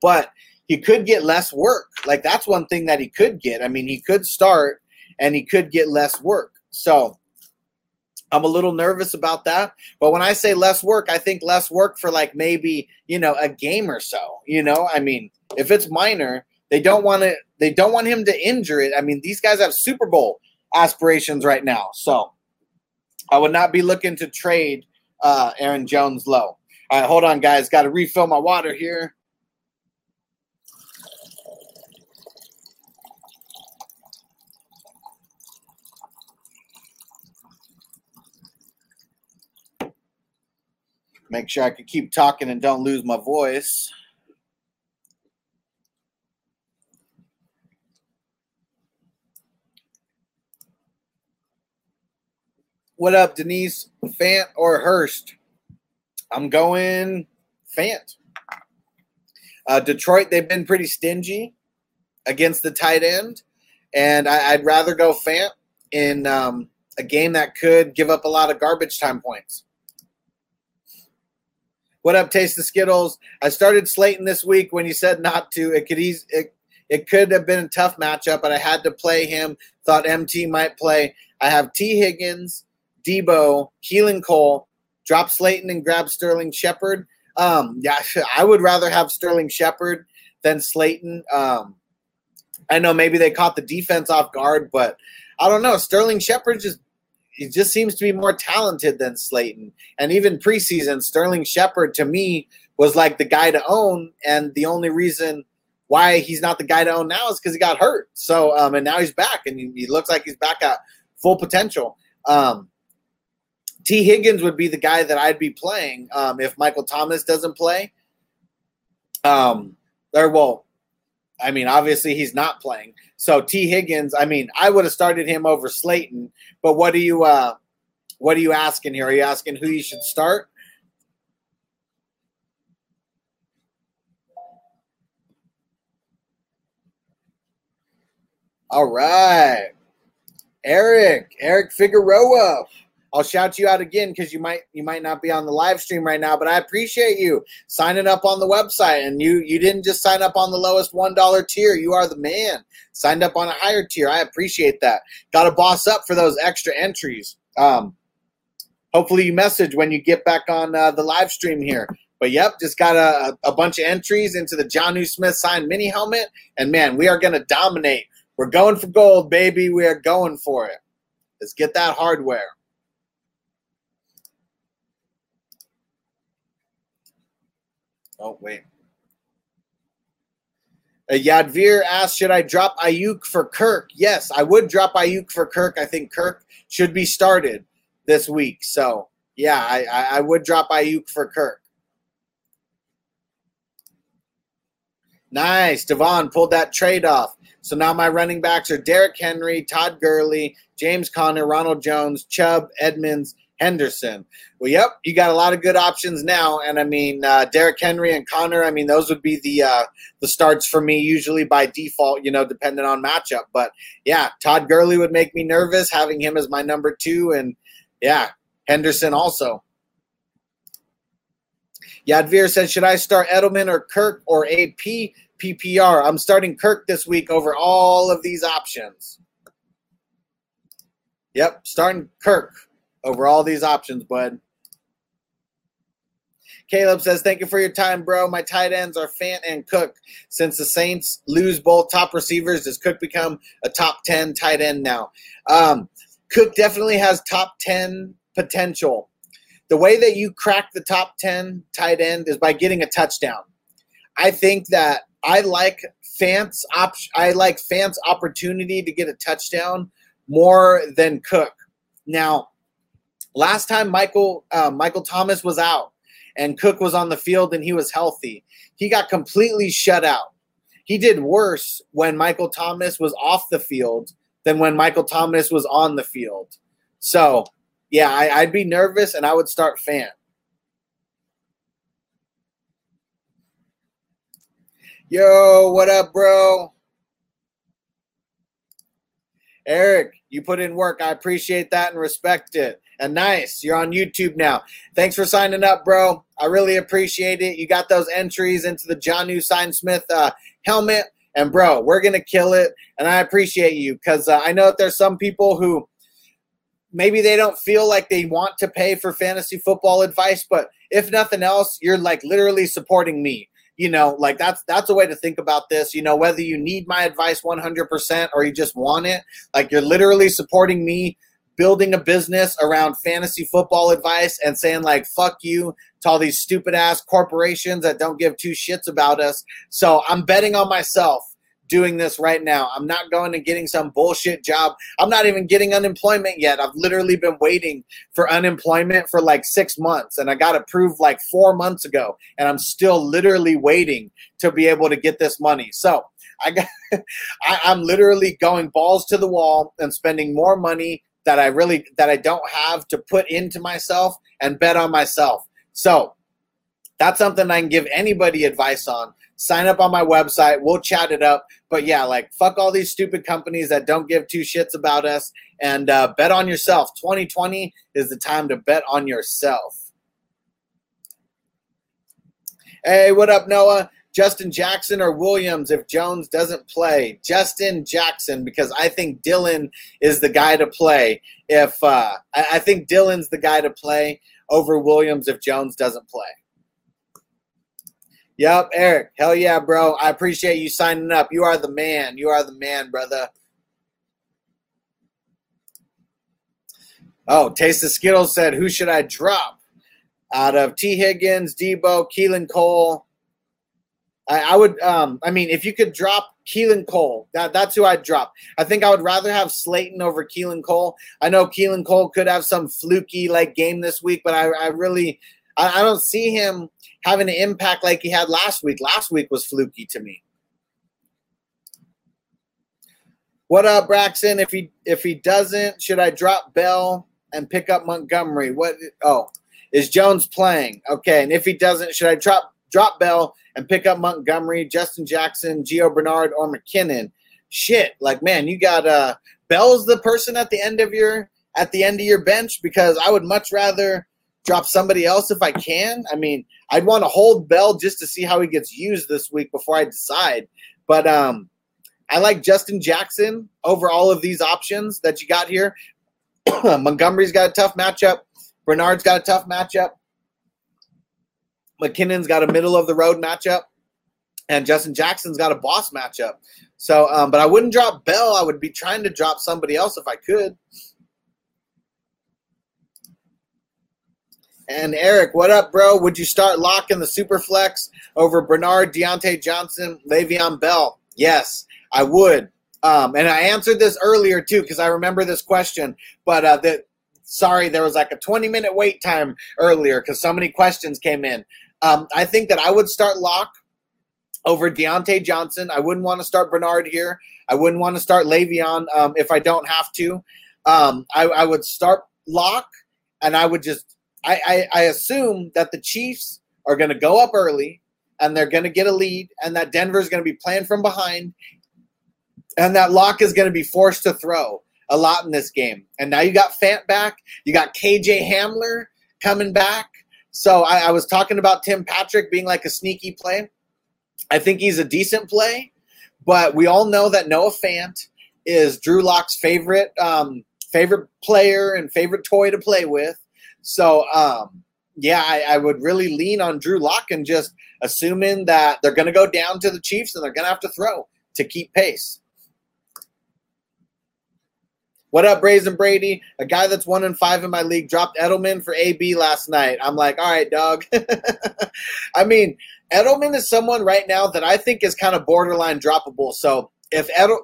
A: but he could get less work. Like that's one thing that he could get. I mean, he could start and he could get less work. So I'm a little nervous about that. But when I say less work, I think less work for like maybe, you know, a game or so. You know, I mean, if it's minor, they don't want to they don't want him to injure it. I mean, these guys have Super Bowl aspirations right now. So I would not be looking to trade uh Aaron Jones low. All right, hold on, guys. Got to refill my water here. Make sure I can keep talking and don't lose my voice. What up, Denise? Fant or Hurst? I'm going Fant. Uh, Detroit, they've been pretty stingy against the tight end, and I, would rather go Fant in um, a game that could give up a lot of garbage time points. What up, Taste the Skittles? I started Slayton this week when you said not to. It could ease, it, it could have been a tough matchup, but I had to play him. Thought MT might play. I have T. Higgins, Deebo, Keelan Cole, drop Slayton and grab Sterling Shepard. Um, yeah, I would rather have Sterling Shepard than Slayton. Um, I know maybe they caught the defense off guard, but I don't know. Sterling Shepard just he just seems to be more talented than Slayton. And even preseason, Sterling Shepard to me was like the guy to own. And the only reason why he's not the guy to own now is because he got hurt. So um, and now he's back, and he, he, looks like he's back at full potential. Um, Tee Higgins would be the guy that I'd be playing um, if Michael Thomas doesn't play. Um, or well, I mean, obviously he's not playing. So T. Higgins, I mean, I would have started him over Slayton. But what are you uh, what are you asking here? Are you asking who you should start? All right. Eric, Eric Figueroa. I'll shout you out again because you might you might not be on the live stream right now, but I appreciate you signing up on the website. And you you didn't just sign up on the lowest one dollar tier. You are the man. Signed up on a higher tier. I appreciate that. Got to boss up for those extra entries. Um, hopefully you message when you get back on uh, the live stream here. But yep, just got a, a bunch of entries into the Jonnu Smith signed mini helmet, and man, we are to dominate we're going for gold, baby. We are going for it. Let's get that hardware. Oh, wait. Uh, Yadvir asked, should I drop Aiyuk for Kirk? Yes, I would drop Aiyuk for Kirk. I think Kirk should be started this week. So, yeah, I, I would drop Aiyuk for Kirk. Nice. Devon pulled that trade off. So now my running backs are Derrick Henry, Todd Gurley, James Conner, Ronald Jones, Chubb, Edmonds, Henderson. Well, yep, you got a lot of good options now, and I mean uh, Derrick Henry and Conner. I mean those would be the uh, the starts for me usually by default, you know, depending on matchup. But yeah, Todd Gurley would make me nervous having him as my number two, and yeah, Henderson also. Yadvir said, "Should I start Edelman or Kirk or AP?" PPR. I'm starting Kirk this week over all of these options. Yep, starting Kirk over all these options, bud. Caleb says, Thank you for your time, bro. My tight ends are Fant and Cook. Since the Saints lose both top receivers, does Cook become a top 10 tight end now? Um, Cook definitely has top 10 potential. The way that you crack the top 10 tight end is by getting a touchdown. I think that I like Fant's op- I like Fant's opportunity to get a touchdown more than Cook. Now, last time Michael uh, Michael Thomas was out and Cook was on the field and he was healthy, he got completely shut out. He did worse when Michael Thomas was off the field than when Michael Thomas was on the field. So, yeah, I, would be nervous and I would start Fan. Yo, what up, bro? Eric, you put in work. I appreciate that and respect it. And nice, you're on YouTube now. Thanks for signing up, bro. I really appreciate it. You got those entries into the Jonnu Sign Smith uh, helmet. And, bro, we're going to kill it. And I appreciate you because uh, I know that there's some people who maybe they don't feel like they want to pay for fantasy football advice, but if nothing else, you're like literally supporting me you know like that's that's a way to think about this you know whether you need my advice 100% or you just want it like you're literally supporting me building a business around fantasy football advice and saying like fuck you to all these stupid ass corporations that don't give two shits about us so i'm betting on myself doing this right now. I'm not going and getting some bullshit job. I'm not even getting unemployment yet. I've literally been waiting for unemployment for like six months and I got approved like four months ago and I'm still literally waiting to be able to get this money. So I got, I, I'm literally going balls to the wall and spending more money that I really, that I don't have to put into myself and bet on myself. So that's something I can give anybody advice on sign up on my website. We'll chat it up. But yeah, like fuck all these stupid companies that don't give two shits about us and uh, bet on yourself. 2020 is the time to bet on yourself. Hey, what up, Noah? Justin Jackson or Williams if Jones doesn't play? Justin Jackson because I think Dillon is the guy to play. If uh, I, I think Dillon's the guy to play over Williams if Jones doesn't play. Yep, Eric. Hell yeah, bro. I appreciate you signing up. You are the man. You are the man, brother. Oh, Taste of Skittles said, Who should I drop? Out of T. Higgins, Deebo, Keelan Cole. I, I would, um, I mean, if you could drop Keelan Cole. That that's who I'd drop. I think I would rather have Slayton over Keelan Cole. I know Keelan Cole could have some fluky like game this week, but I, I really I, I don't see him having an impact like he had last week. Last week was fluky to me. What up, Braxton? If he if he doesn't, should I drop Bell and pick up Montgomery? What? Oh, is Jones playing? Okay, and if he doesn't, should I drop drop Bell and pick up Montgomery, Justin Jackson, Gio Bernard, or McKinnon? Shit, like man, you got uh Bell's the person at the end of your at the end of your bench because I would much rather drop somebody else if I can. I mean, I'd want to hold Bell just to see how he gets used this week before I decide. But um I like Justin Jackson over all of these options that you got here. Montgomery's got a tough matchup. Bernard's got a tough matchup. McKinnon's got a middle of the road matchup. And Justin Jackson's got a boss matchup. So, um, but I wouldn't drop Bell. I would be trying to drop somebody else if I could. And Eric, what up, bro? Would you start locking the super flex over Bernard, Diontae Johnson, Le'Veon Bell? Yes. I would. Um, and I answered this earlier too because I remember this question. But uh, that sorry, there was like a 20 minute wait time earlier because so many questions came in. Um, I think that I would start Lock over Diontae Johnson. I wouldn't want to start Bernard here. I wouldn't want to start Le'Veon um, if I don't have to. Um, I, I, would start Lock, and I would just I, I, I assume that the Chiefs are going to go up early and they're going to get a lead, and that Denver is going to be playing from behind, and that Lock is going to be forced to throw a lot in this game. And now you got Fant back. You got KJ Hamler coming back. So I, I, was talking about Tim Patrick being like a sneaky play. I think he's a decent play, but we all know that Noah Fant is Drew Lock's favorite um, favorite player and favorite toy to play with. So um, yeah, I, I, would really lean on Drew Lock and just assuming that they're going to go down to the Chiefs and they're going to have to throw to keep pace. What up, Brazen Brady? A guy that's one in five in my league dropped Edelman for AB last night. I'm like, all right, dog. I mean, Edelman is someone right now that I think is kind of borderline droppable. So if Edel,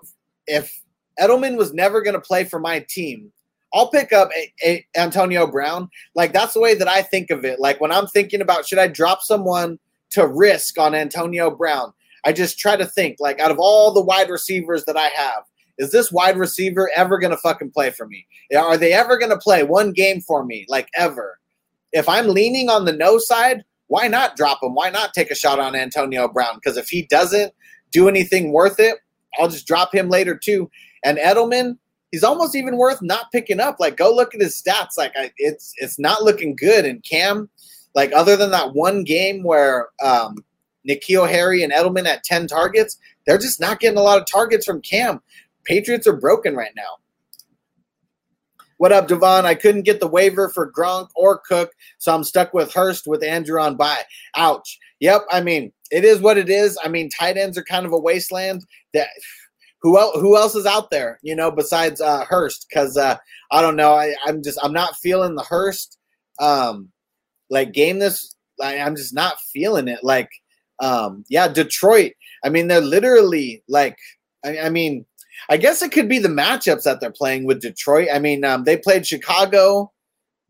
A: if Edelman was never going to play for my team, I'll pick up a, a Antonio Brown. Like that's the way that I think of it. Like when I'm thinking about should I drop someone to risk on Antonio Brown, I just try to think like out of all the wide receivers that I have, is this wide receiver ever going to fucking play for me? Are they ever going to play one game for me, like ever? If I'm leaning on the no side, why not drop him? Why not take a shot on Antonio Brown? Because if he doesn't do anything worth it, I'll just drop him later too. And Edelman, he's almost even worth not picking up. Like, go look at his stats. Like, I, it's it's not looking good. And Cam, like, other than that one game where um, N'Keal Harry and Edelman at ten targets, they're just not getting a lot of targets from Cam. Patriots are broken right now. What up, Devon? I couldn't get the waiver for Gronk or Cook, so I'm stuck with Hurst with Andrew on bye. Ouch. Yep. I mean, it is what it is. I mean, tight ends are kind of a wasteland. That who else? Who else is out there? You know, besides uh, Hurst? Because uh, I don't know. I, I'm just I'm not feeling the Hurst um, like game. This I, I'm just not feeling it. Like, um, yeah, Detroit. I mean, they're literally like. I, I mean, I guess it could be the matchups that they're playing with Detroit. I mean, um, they played Chicago,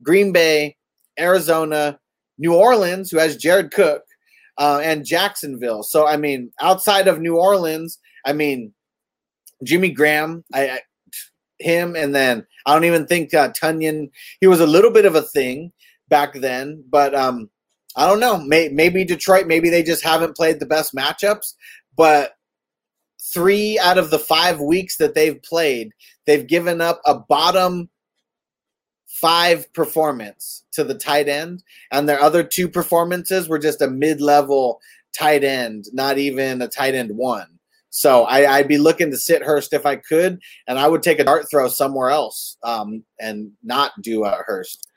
A: Green Bay, Arizona, New Orleans, who has Jared Cook, uh, and Jacksonville. So, I mean, outside of New Orleans, I mean, Jimmy Graham, I, I him, and then I don't even think uh, Tonyan. He was a little bit of a thing back then, but um, I don't know. May, maybe Detroit, maybe they just haven't played the best matchups. But three out of the five weeks that they've played, they've given up a bottom five performance to the tight end, and their other two performances were just a mid-level tight end, not even a tight end one. So I, would be looking to sit Hurst if I could, and I would take a dart throw somewhere else um, and not do a Hurst.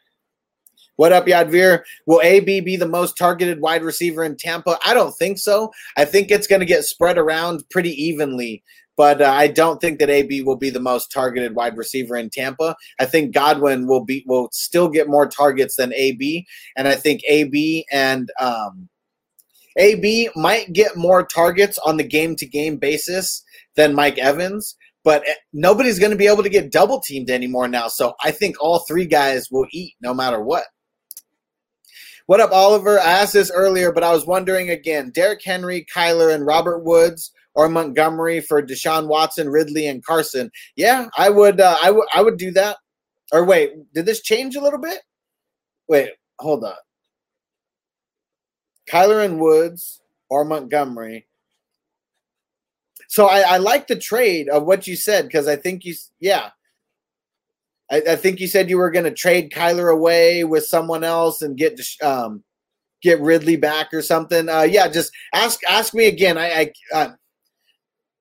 A: What up, Yadvir? Will AB be the most targeted wide receiver in Tampa? I don't think so. I think it's going to get spread around pretty evenly, but uh, I don't think that AB will be the most targeted wide receiver in Tampa. I think Godwin will be will still get more targets than AB, and I think AB and um, AB might get more targets on the game to game basis than Mike Evans, but eh, nobody's going to be able to get double teamed anymore now. So I think all three guys will eat no matter what. What up, Oliver? I asked this earlier, but I was wondering again Derrick Henry, Kyler, and Robert Woods or Montgomery for Deshaun Watson, Ridley, and Carson. Yeah, I would. Uh, I would. I would do that. Or wait, did this change a little bit? Wait, hold on. Kyler and Woods or Montgomery. So I, I like the trade of what you said because I think you, yeah, I, I think you said you were going to trade Kyler away with someone else and get um, get Ridley back or something. Uh, yeah, just ask ask me again. I, I uh,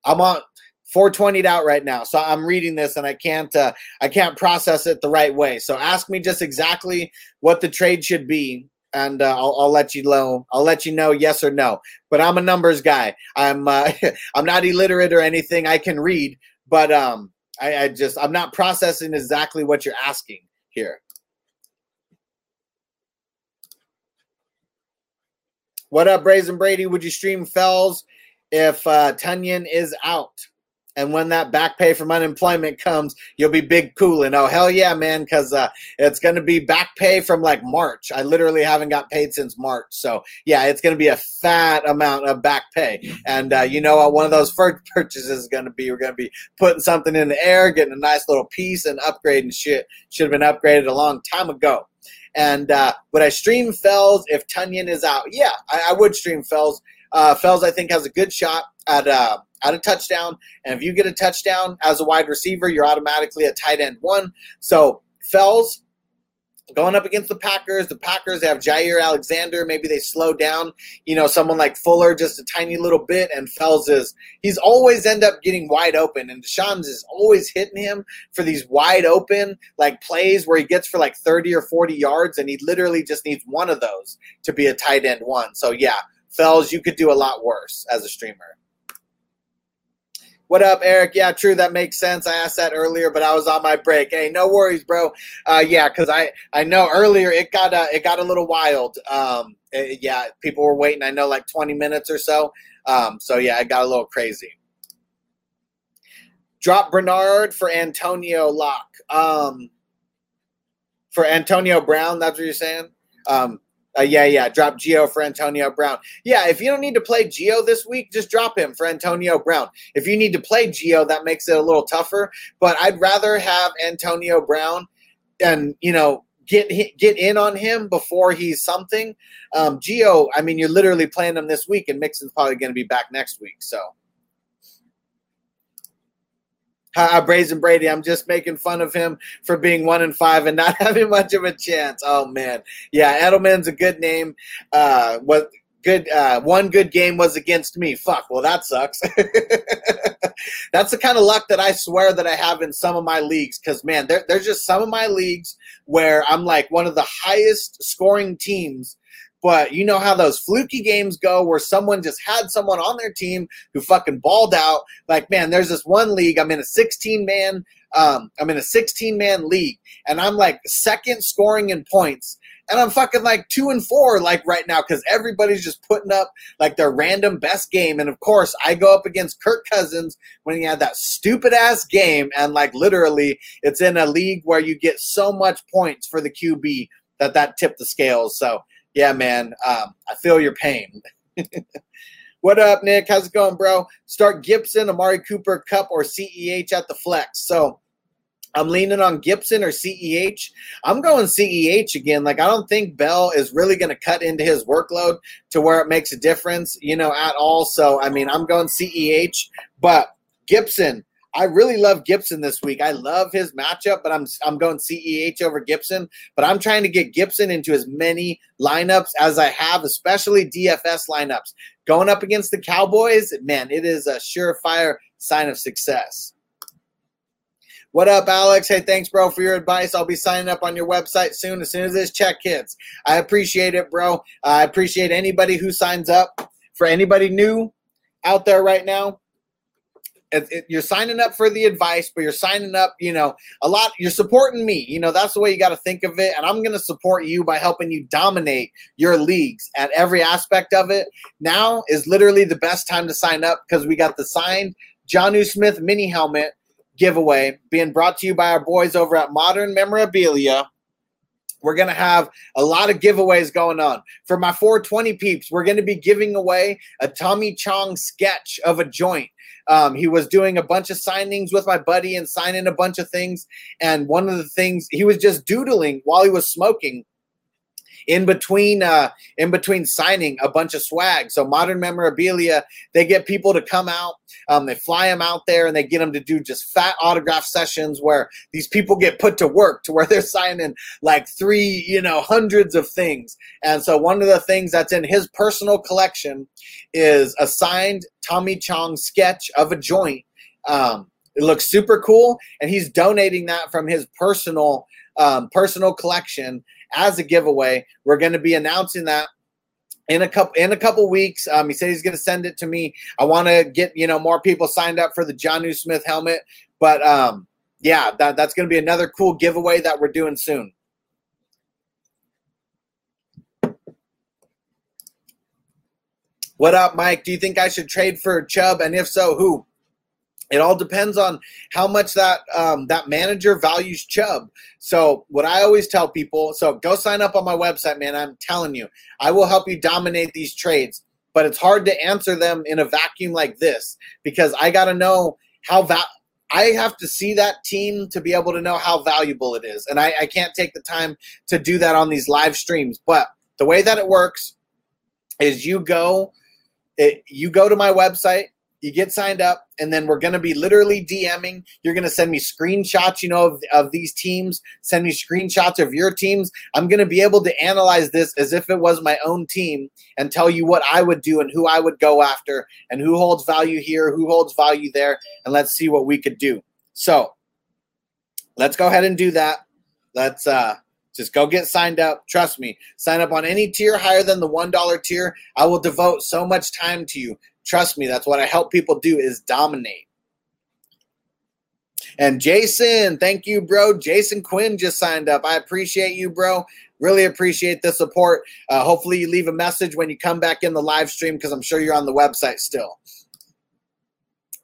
A: I'm on 420 out right now, so I'm reading this and I can't uh, I can't process it the right way. So ask me just exactly what the trade should be, and uh, I'll, I'll, let you know. I'll let you know yes or no. But I'm a numbers guy. I'm uh, I'm not illiterate or anything. I can read, but um, I, I just I'm not processing exactly what you're asking here. What up, Brazen Brady? Would you stream Fells if uh, Tonyan is out? And when that back pay from unemployment comes, you'll be big coolin'. Oh hell yeah, man! Because uh, it's to be back pay from like March. I literally haven't got paid since March, so yeah, it's to be a fat amount of back pay. And uh, you know what? One of those first purchases is to be we're to be putting something in the air, getting a nice little piece, and upgrading shit. Should have been upgraded a long time ago. And uh, would I stream Fells if Tonyan is out? Yeah, I, I would stream Fells. Uh, Fells, I think, has a good shot at uh, at a touchdown. And if you get a touchdown as a wide receiver, you're automatically a tight end one. So Fells going up against the Packers. The Packers have Jaire Alexander. Maybe they slow down, you know, someone like Fuller just a tiny little bit. And Fells is he's always end up getting wide open. And Deshaun's is always hitting him for these wide open like plays where he gets for like 30 or 40 yards, and he literally just needs one of those to be a tight end one. So yeah, Fells, you could do a lot worse as a streamer. What up, Eric? Yeah, true. That makes sense. I asked that earlier, but I was on my break. Hey, no worries, bro. Uh, yeah, because I I know earlier it got uh, it got a little wild. Um, it, eh, yeah, people were waiting. I know like twenty minutes or so. Um, so yeah, it got a little crazy. Drop Bernard for Antonio Locke. Um, for Antonio Brown, that's what you're saying. Um, uh, yeah, yeah. Drop Gio for Antonio Brown. Yeah, if you don't need to play Gio this week, just drop him for Antonio Brown. If you need to play Gio, that makes it a little tougher. But I'd rather have Antonio Brown and you know get get in on him before he's something. Um, Gio, I mean, you're literally playing him this week, and Mixon's probably going to be back next week. So. Uh, Brazen Brady. I'm just making fun of him for being one and five and not having much of a chance. Oh man, yeah, Edelman's a good name. Uh, what good? Uh, one good game was against me. Fuck. Well, that sucks. That's the kind of luck that I swear that I have in some of my leagues. Because man, there, there's just some of my leagues where I'm like one of the highest scoring teams but you know how those fluky games go where someone just had someone on their team who fucking balled out. Like, man, there's this one league. I'm in a 16 man. Um, I'm in a 16 man league, and I'm like second scoring in points. And I'm fucking like two and four, like right now, because everybody's just putting up like their random best game. And of course, I go up against Kirk Cousins when he had that stupid ass game. And like literally, it's in a league where you get so much points for the QB that that tipped the scales. So yeah, man, um, I feel your pain. what up, Nick? How's it going, bro? Start Gibson, Amari Cooper, Kupp, or CEH at the flex. So I'm leaning on Gibson or CEH. I'm going CEH again. Like I don't think Bell is really going to cut into his workload to where it makes a difference, you know, at all. So I mean, I'm going CEH, but Gibson I really love Gibson this week. I love his matchup, but I'm I'm going CEH over Gibson. But I'm trying to get Gibson into as many lineups as I have, especially DFS lineups. Going up against the Cowboys, man, it is a surefire sign of success. What up, Alex? Hey, thanks, bro, for your advice. I'll be signing up on your website soon, as soon as this check hits. I appreciate it, bro. I appreciate anybody who signs up. For anybody new out there right now, it, it, you're signing up for the advice, but you're signing up, you know, a lot. You're supporting me. You know, that's the way you got to think of it. And I'm going to support you by helping you dominate your leagues at every aspect of it. Now is literally the best time to sign up because we got the signed Jonnu Smith mini helmet giveaway being brought to you by our boys over at Modern Memorabilia. We're going to have a lot of giveaways going on. For my 420 peeps, we're going to be giving away a Tommy Chong sketch of a joint. Um, he was doing a bunch of signings with my buddy and signing a bunch of things. And one of the things he was just doodling while he was smoking in between uh, in between signing a bunch of swag. So modern memorabilia, they get people to come out. Um, they fly them out there and they get them to do just fat autograph sessions where these people get put to work to where they're signing like three, you know, hundreds of things. And so one of the things that's in his personal collection is a signed Tommy Chong sketch of a joint. Um, it looks super cool, and he's donating that from his personal um, personal collection as a giveaway. We're going to be announcing that in a couple in a couple weeks. Um, he said he's going to send it to me. I want to get you know more people signed up for the Jonnu Smith helmet, but um, yeah, that, that's going to be another cool giveaway that we're doing soon. What up, Mike? Do you think I should trade for Chubb? And if so, who? It all depends on how much that um, that manager values Chubb. So what I always tell people, so go sign up on my website, man. I'm telling you, I will help you dominate these trades. But it's hard to answer them in a vacuum like this because I got to know how val- I have to see that team to be able to know how valuable it is, and I, I can't take the time to do that on these live streams. But the way that it works is you go, it, you go to my website you get signed up, and then we're going to be literally DMing. You're going to send me screenshots, you know, of, of these teams. Send me screenshots of your teams. I'm going to be able to analyze this as if it was my own team and tell you what I would do and who I would go after and who holds value here, who holds value there, and let's see what we could do. So let's go ahead and do that. Let's uh just go get signed up. Trust me, sign up on any tier higher than the $1 tier. I will devote so much time to you. Trust me, that's what I help people do is dominate. And Jason, thank you, bro. Jason Quinn just signed up. I appreciate you, bro. Really appreciate the support. Uh, hopefully, you leave a message when you come back in the live stream because I'm sure you're on the website still.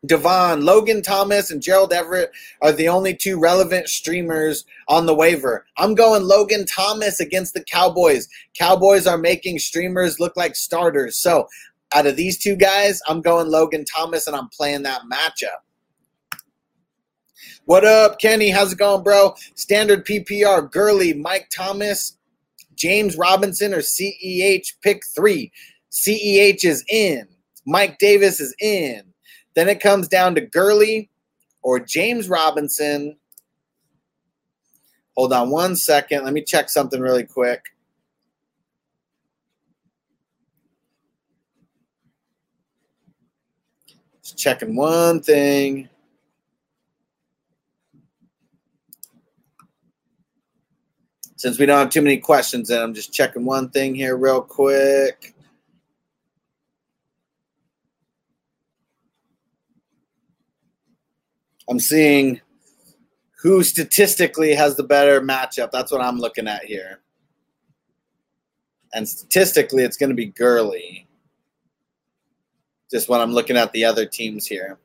A: Devon, Logan Thomas, and Gerald Everett are the only two relevant streamers on the waiver. I'm going Logan Thomas against the Cowboys. Cowboys are making streamers look like starters. So out of these two guys, I'm going Logan Thomas and I'm playing that matchup. What up, Kenny? How's it going, bro? Standard PPR, Gurley, Mike Thomas, James Robinson, or CEH pick three. CEH is in. Mike Davis is in. Then it comes down to Gurley or James Robinson. Hold on one second. Let me check something really quick. Just checking one thing. Since we don't have too many questions, then I'm just checking one thing here real quick. I'm seeing who statistically has the better matchup. That's what I'm looking at here. And statistically, it's going to be Gurley just when I'm looking at the other teams here.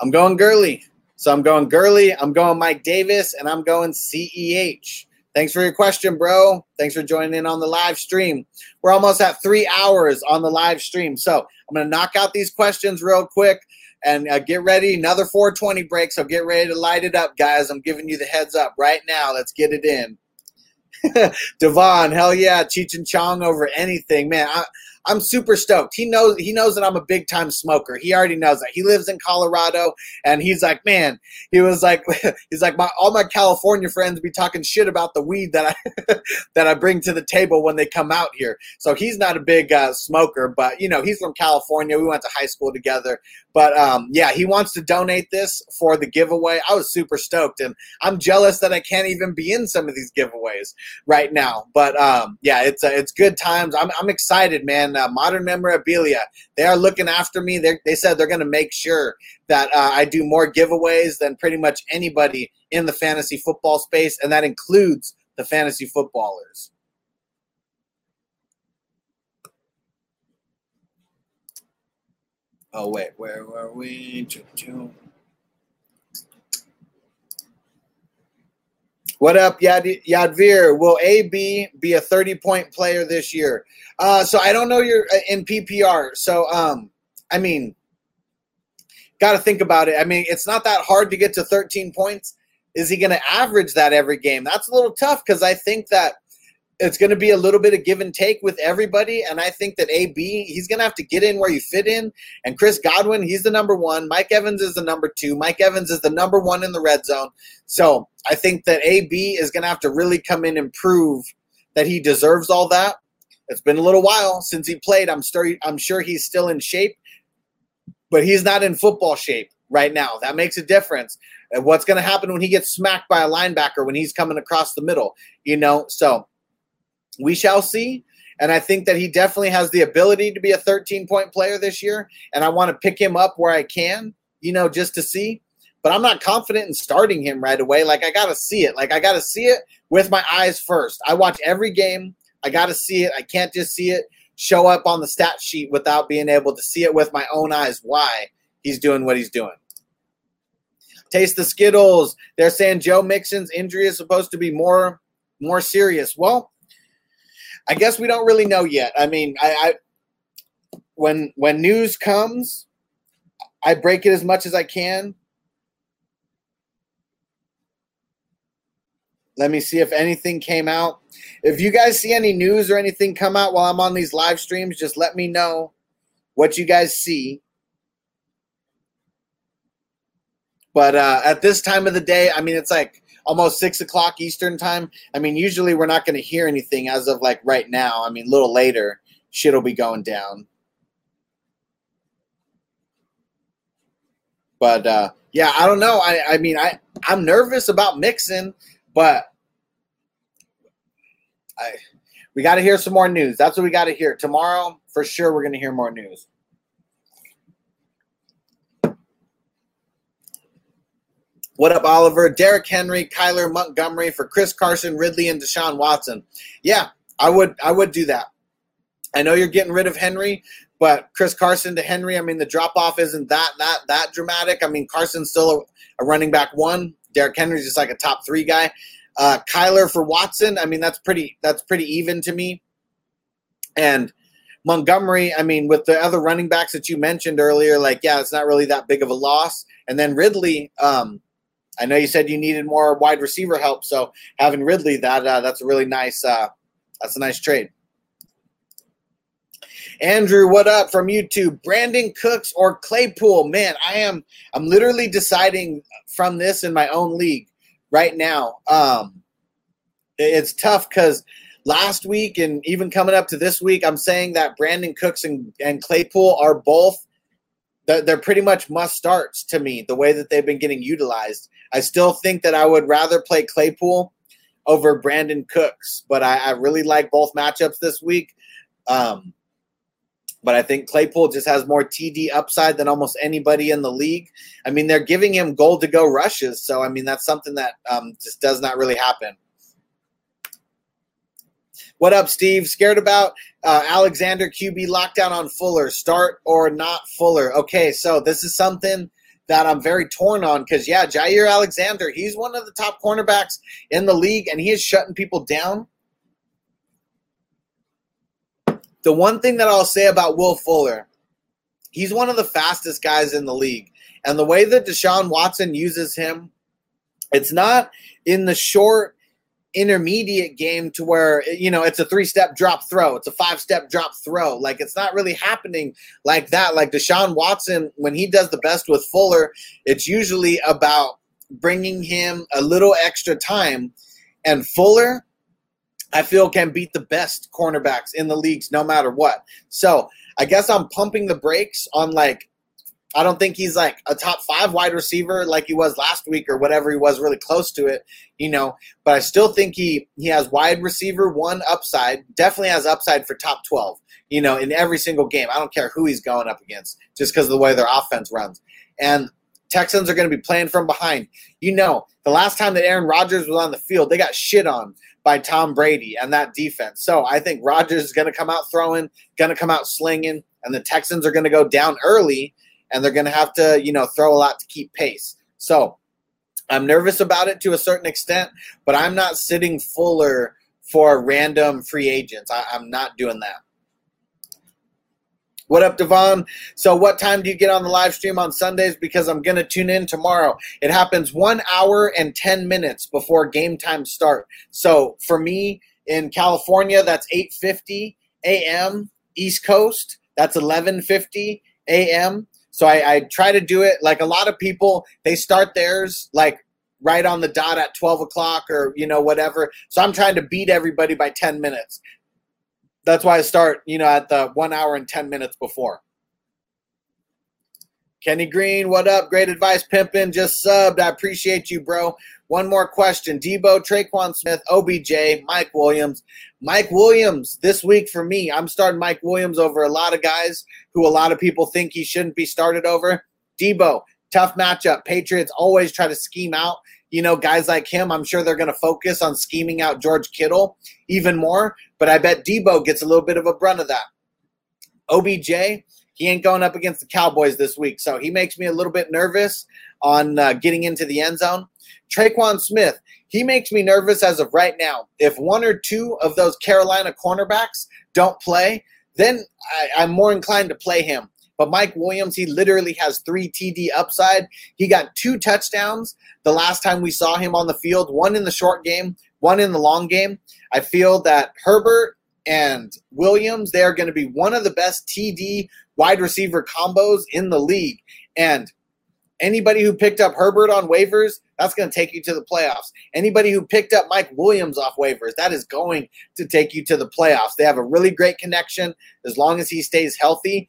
A: I'm going Gurley. So I'm going Gurley, I'm going Mike Davis, and I'm going CEH. Thanks for your question, bro. Thanks for joining in on the live stream. We're almost at three hours on the live stream. So I'm going to knock out these questions real quick and uh, get ready. Another 420 break. So get ready to light it up, guys. I'm giving you the heads up right now. Let's get it in. Devon, hell yeah. Cheech and Chong over anything. Man, I, I'm super stoked. He knows he knows that I'm a big time smoker. He already knows that. He lives in Colorado and he's like, man, he was like he's like my all my California friends be talking shit about the weed that I that I bring to the table when they come out here. So he's not a big uh, smoker, but you know, he's from California. We went to high school together. But um, yeah, he wants to donate this for the giveaway. I was super stoked, and I'm jealous that I can't even be in some of these giveaways right now. But um, yeah, it's uh, it's good times. I'm, I'm excited, man. Uh, Modern Memorabilia, they are looking after me. They're, they said they're going to make sure that uh, I do more giveaways than pretty much anybody in the fantasy football space, and that includes the fantasy footballers. Oh wait, where were we? What up, Yad- Yadvir? Will AB be a 30 point player this year? Uh, so I don't know you're uh, in PPR. So, um, I mean, got to think about it. I mean, it's not that hard to get to 13 points. Is he going to average that every game? That's a little tough because I think that it's going to be a little bit of give and take with everybody. And I think that AB, he's going to have to get in where you fit in. And Chris Godwin, he's the number one. Mike Evans is the number two. Mike Evans is the number one in the red zone. So I think that AB is going to have to really come in and prove that he deserves all that. It's been a little while since he played. I'm, sure, I'm sure he's still in shape, but he's not in football shape right now. That makes a difference. What's going to happen when he gets smacked by a linebacker when he's coming across the middle? You know, so we shall see. And I think that he definitely has the ability to be a 13 point player this year. And I want to pick him up where I can, you know, just to see. But I'm not confident in starting him right away. Like, I got to see it. Like, I got to see it with my eyes first. I watch every game. I got to see it. I can't just see it show up on the stat sheet without being able to see it with my own eyes why he's doing what he's doing. Taste the Skittles. They're saying Joe Mixon's injury is supposed to be more more serious. Well, I guess we don't really know yet. I mean, I, I when when news comes, I break it as much as I can. Let me see if anything came out. If you guys see any news or anything come out while I'm on these live streams, just let me know what you guys see. But uh, at this time of the day, I mean, it's like almost six o'clock Eastern time. I mean, usually we're not going to hear anything as of like right now. I mean, a little later, shit'll be going down. But uh, yeah, I don't know. I, I mean, I I'm nervous about Mixon, but I we got to hear some more news. That's what we got to hear tomorrow. For sure, we're going to hear more news. What up, Oliver? Derrick Henry, Kyler Montgomery for Chris Carson, Ridley, and Deshaun Watson. Yeah, I would I would do that. I know you're getting rid of Henry, but Chris Carson to Henry, I mean the drop off isn't that that that dramatic. I mean Carson's still a, a running back one. Derrick Henry's just like a top three guy. Uh, Kyler for Watson, I mean that's pretty that's pretty even to me. And Montgomery, I mean, with the other running backs that you mentioned earlier, like yeah, it's not really that big of a loss. And then Ridley, um, I know you said you needed more wide receiver help, so having Ridley that uh, that's a really nice uh, that's a nice trade. Andrew, what up from YouTube? Brandin Cooks or Claypool? Man, I am I'm literally deciding from this in my own league right now. Um, it's tough because last week and even coming up to this week, I'm saying that Brandin Cooks and, and Claypool are both they're pretty much must starts to me the way that they've been getting utilized. I still think that I would rather play Claypool over Brandin Cooks, but I, I really like both matchups this week. Um, but I think Claypool just has more TD upside than almost anybody in the league. I mean, they're giving him goal to go rushes, so I mean that's something that um, just does not really happen. What up, Steve? Scared about uh, Alexander QB lockdown on Fuller? Start or not Fuller? Okay, so this is something that I'm very torn on because, yeah, Jaire Alexander, he's one of the top cornerbacks in the league and he is shutting people down. The one thing that I'll say about Will Fuller, he's one of the fastest guys in the league. And the way that Deshaun Watson uses him, it's not in the short intermediate game to where you know it's a three step drop throw. It's a five step drop throw. Like it's not really happening like that. Like deshaun watson when he does the best with fuller it's usually about bringing him a little extra time. And fuller i feel can beat the best cornerbacks in the leagues no matter what. So i guess i'm pumping the brakes on like I don't think he's like a top five wide receiver like he was last week or whatever he was really close to it, you know. But I still think he he has wide receiver one upside. Definitely has upside for top twelve, you know, in every single game. I don't care who he's going up against, just because of the way their offense runs. And Texans are going to be playing from behind. You know, the last time that Aaron Rodgers was on the field, they got shit on by Tom Brady and that defense. So I think Rodgers is going to come out throwing, going to come out slinging, and the Texans are going to go down early and they're going to have to, you know, throw a lot to keep pace. So I'm nervous about it to a certain extent, but I'm not sitting Fuller for random free agents. I, am not doing that. What up, Devon? So, what time do you get on the live stream on Sundays? Because I'm going to tune in tomorrow. It happens one hour and 10 minutes before game time start. So, for me in California, that's 8:50 a.m. East Coast. That's 11:50 a.m. So I, I try to do it like a lot of people. They start theirs like right on the dot at 12 o'clock or you know whatever. So I'm trying to beat everybody by 10 minutes. That's why I start you know at the one hour and 10 minutes before. Kenny Green, what up? Great advice, pimpin'. Just subbed. I appreciate you, bro. One more question. Deebo, Tre'Quan Smith, OBJ, Mike Williams. Mike Williams this week for me. I'm starting Mike Williams over a lot of guys who a lot of people think he shouldn't be started over. Deebo, tough matchup. Patriots always try to scheme out, you know, guys like him. I'm sure they're going to focus on scheming out George Kittle even more, but I bet Deebo gets a little bit of a brunt of that. OBJ, he ain't going up against the Cowboys this week, so he makes me a little bit nervous on uh, getting into the end zone. Tre'Quan Smith, he makes me nervous as of right now. If one or two of those Carolina cornerbacks don't play, then I, I'm more inclined to play him. But Mike Williams, he literally has three TD upside. He got two touchdowns the last time we saw him on the field, one in the short game, one in the long game. I feel that Herbert and Williams, they are going to be one of the best TD wide receiver combos in the league. And Anybody who picked up Herbert on waivers, that's going to take you to the playoffs. Anybody who picked up Mike Williams off waivers, that is going to take you to the playoffs. They have a really great connection. As long as he stays healthy,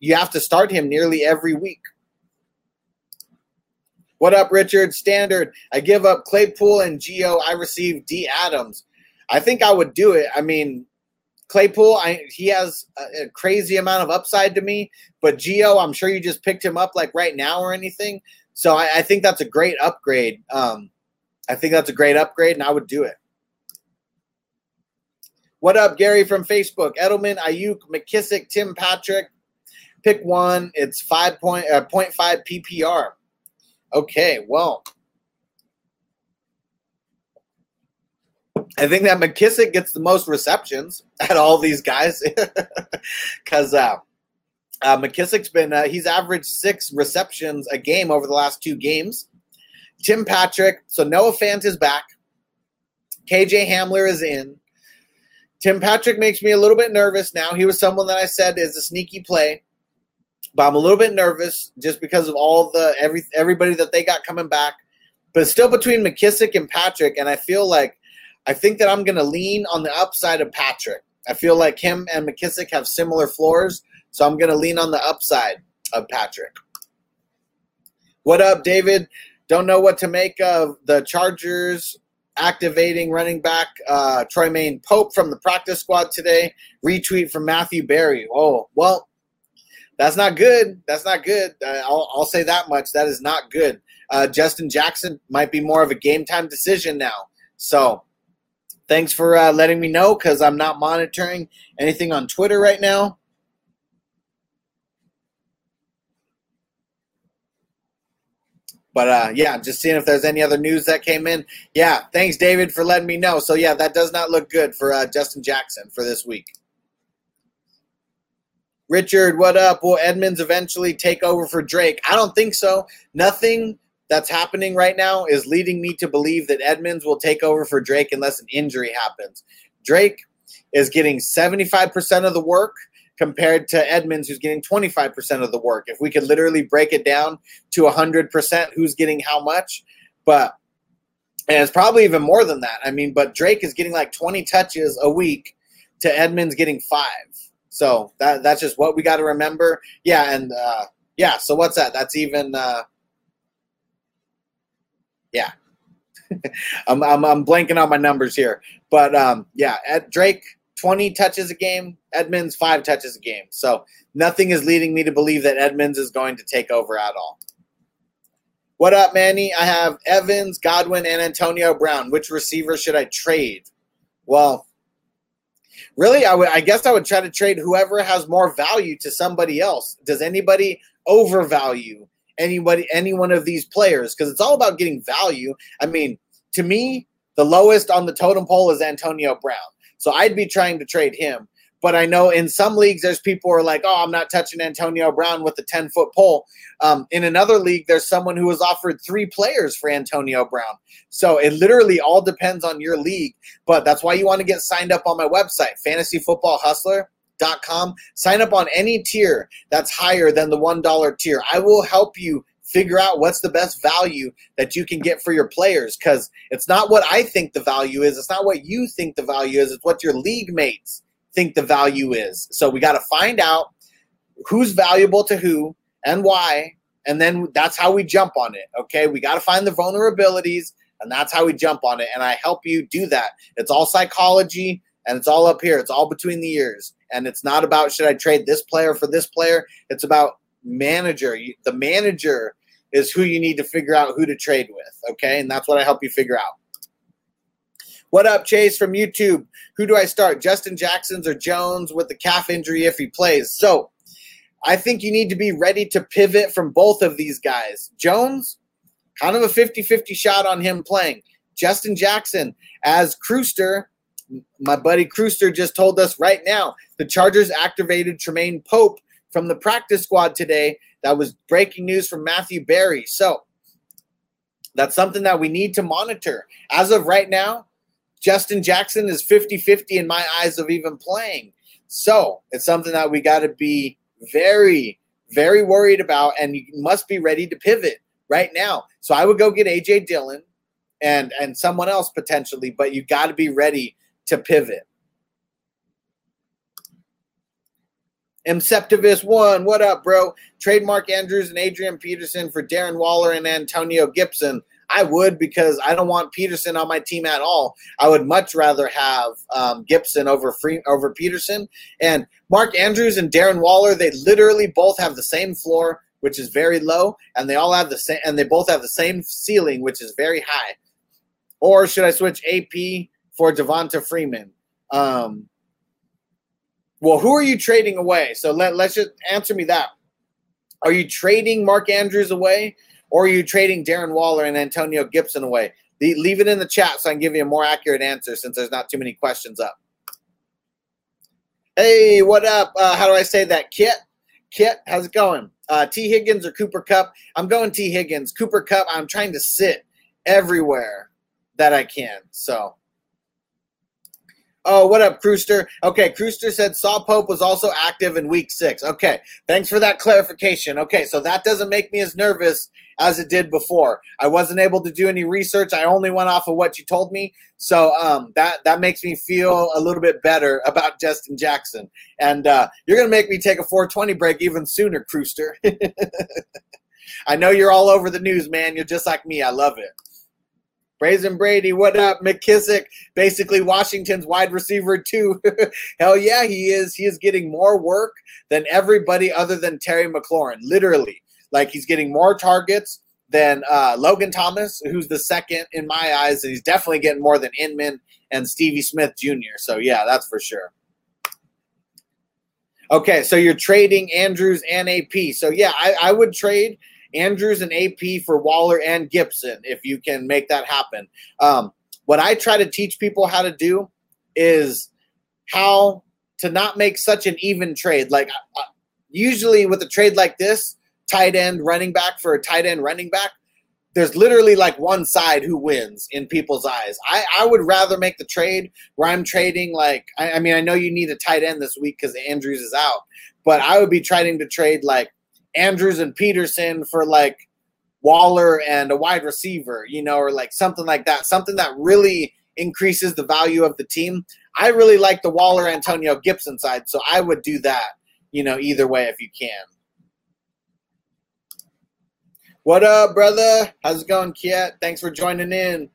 A: you have to start him nearly every week. What up, Richard? Standard. I give up Claypool and Gio. I receive D Adams. I think I would do it. I mean, Claypool, I, he has a, a, crazy amount of upside to me, but Gio, I'm sure you just picked him up like right now or anything. So I, I think that's a great upgrade. Um, I think that's a great upgrade, and I would do it. What up, Gary from Facebook? Edelman, Aiyuk, McKissic, Tim Patrick. Pick one. It's five point uh, 0.5 PPR. Okay, well, I think that McKissic gets the most receptions at all these guys because uh, uh, McKissic's been uh, he's averaged six receptions a game over the last two games. Tim Patrick, so Noah Fant is back. KJ Hamler is in. Tim Patrick makes me a little bit nervous now. He was someone that I said is a sneaky play, but I'm a little bit nervous just because of all the every everybody that they got coming back. But still between McKissic and Patrick, and I feel like I think that I'm going to lean on the upside of Patrick. I feel like him and McKissic have similar floors, so I'm going to lean on the upside of Patrick. What up, David? Don't know what to make of the Chargers activating running back uh, Troymaine Pope from the practice squad today. Retweet from Matthew Berry. Oh, well, that's not good. That's not good. Uh, I'll, I'll, say that much. That is not good. Uh, Justin Jackson might be more of a game time decision now. So thanks for uh, letting me know because I'm not monitoring anything on Twitter right now. But uh, yeah, just seeing if there's any other news that came in. Yeah, thanks, David, for letting me know. So yeah, that does not look good for uh, Justin Jackson for this week. Richard, what up? Will Edmonds eventually take over for Drake? I don't think so. Nothing that's happening right now is leading me to believe that Edmonds will take over for Drake unless an injury happens. Drake is getting 75% of the work compared to Edmonds, who's getting 25% of the work. If we could literally break it down to 100% who's getting how much, but and it's probably even more than that. I mean, but Drake is getting like 20 touches a week to Edmonds getting five. So that that's just what we got to remember. Yeah, and uh, Yeah, so what's that? That's even uh yeah. I'm, I'm I'm blanking on my numbers here. But um yeah, at Drake 20 touches a game, Edmonds 5 touches a game. So nothing is leading me to believe that Edmonds is going to take over at all. What up, Manny? I have Evans, Godwin, and Antonio Brown. Which receiver should I trade? Well, really, I would. I guess I would try to trade whoever has more value to somebody else. Does anybody overvalue anybody, any one of these players? Because it's all about getting value. I mean, to me, the lowest on the totem pole is Antonio Brown. So I'd be trying to trade him. But I know in some leagues, there's people who are like, oh, I'm not touching Antonio Brown with a 10 foot pole. Um, in another league, there's someone who was offered three players for Antonio Brown. So it literally all depends on your league. But that's why you want to get signed up on my website, fantasyfootballhustler.com. Sign up on any tier that's higher than the $1 tier. I will help you figure out what's the best value that you can get for your players because it's not what I think the value is. It's not what you think the value is. It's what your league mates think the value is. So we got to find out who's valuable to who and why. And then that's how we jump on it. Okay. We got to find the vulnerabilities and that's how we jump on it. And I help you do that. It's all psychology and it's all up here. It's all between the ears. And it's not about should I trade this player for this player? It's about manager. The manager is who you need to figure out who to trade with. Okay. And that's what I help you figure out. What up, Chase from YouTube? Who do I start, Justin Jackson's or Jones with the calf injury if he plays? So I think you need to be ready to pivot from both of these guys. Jones, kind of a 50 50 shot on him playing. Justin Jackson, as Crewster, my buddy Crewster just told us right now the Chargers activated Troymaine Pope from the practice squad today. That was breaking news from Matthew Berry. So that's something that we need to monitor. As of right now, Justin Jackson is 50 50 in my eyes of even playing. So it's something that we got to be very, very worried about, and you must be ready to pivot right now. So I would go get AJ Dillon and and someone else potentially, but you got to be ready to pivot. Mceptivus one, what up, bro? Trademark Andrews and Adrian Peterson for Darren Waller and Antonio Gibson. I would because I don't want Peterson on my team at all. I would much rather have um, Gibson over free over Peterson and Mark Andrews and Darren Waller. They literally both have the same floor, which is very low, and they all have the same, and they both have the same ceiling, which is very high. Or should I switch AP for Devonta Freeman? Um, well, who are you trading away? So let, let's just answer me that. Are you trading Mark Andrews away? Or are you trading Darren Waller and Antonio Gibson away? leave it in the chat so I can give you a more accurate answer since there's not too many questions up. Hey, what up? Uh, how do I say that? Kit? Kit, how's it going? Uh, T. Higgins or Cooper Kupp? I'm going T. Higgins. Cooper Kupp, I'm trying to sit everywhere that I can. So Oh, what up, Crewster? Okay, Crewster said Saw Pope was also active in week six. Okay, thanks for that clarification. Okay, so that doesn't make me as nervous as it did before. I wasn't able to do any research. I only went off of what you told me. So um, that that makes me feel a little bit better about Justin Jackson. And uh, you're gonna make me take a 420 break even sooner, Crewster. I know you're all over the news, man. You're just like me. I love it. Brazen Brady, what up? McKissic, basically Washington's wide receiver too. Hell yeah, he is. He is getting more work than everybody other than Terry McLaurin. Literally, like he's getting more targets than uh, Logan Thomas, who's the second in my eyes, and he's definitely getting more than Inman and Stevie Smith Jr. So yeah, that's for sure. Okay, so you're trading Andrews and AP. So yeah, I, I would trade Andrews and AP for Waller and Gibson if you can make that happen. Um, what I try to teach people how to do is how to not make such an even trade. Like uh, usually with a trade like this, tight end running back for a tight end running back, there's literally like one side who wins in people's eyes. I, I would rather make the trade where I'm trading like I, I mean I know you need a tight end this week because Andrews is out, but I would be trying to trade like Andrews and Peterson for like Waller and a wide receiver, you know, or like something like that, something that really increases the value of the team. I really like the Waller Antonio Gibson side, so I would do that, you know, either way if you can. What up, brother? How's it going, Kiet? Thanks for joining in.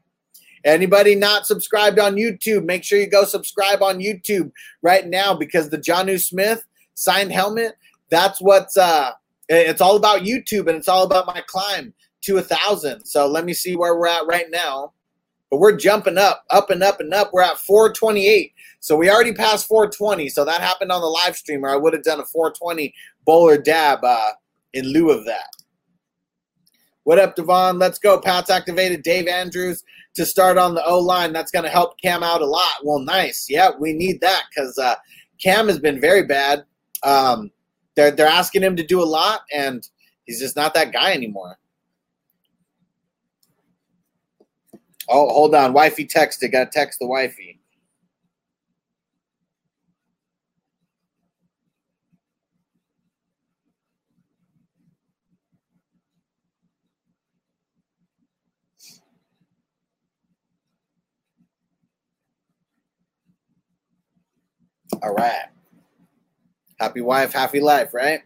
A: Anybody not subscribed on YouTube, make sure you go subscribe on YouTube right now because the Jonnu Smith signed helmet, that's what's uh it's all about YouTube and it's all about my climb to a thousand. So let me see where we're at right now. But we're jumping up, up and up and up. We're at 428. So we already passed 420. So that happened on the live stream, or I would have done a 420 bowler dab uh, in lieu of that. What up, Devon? Let's go. Pat's activated Dave Andrews to start on the O line. That's going to help Cam out a lot. Well, nice. Yeah, we need that because uh, Cam has been very bad. Um, they're they're asking him to do a lot, and he's just not that guy anymore. Oh, hold on. Wifey texted. Got to text the wifey. All right. Happy wife, happy life, right?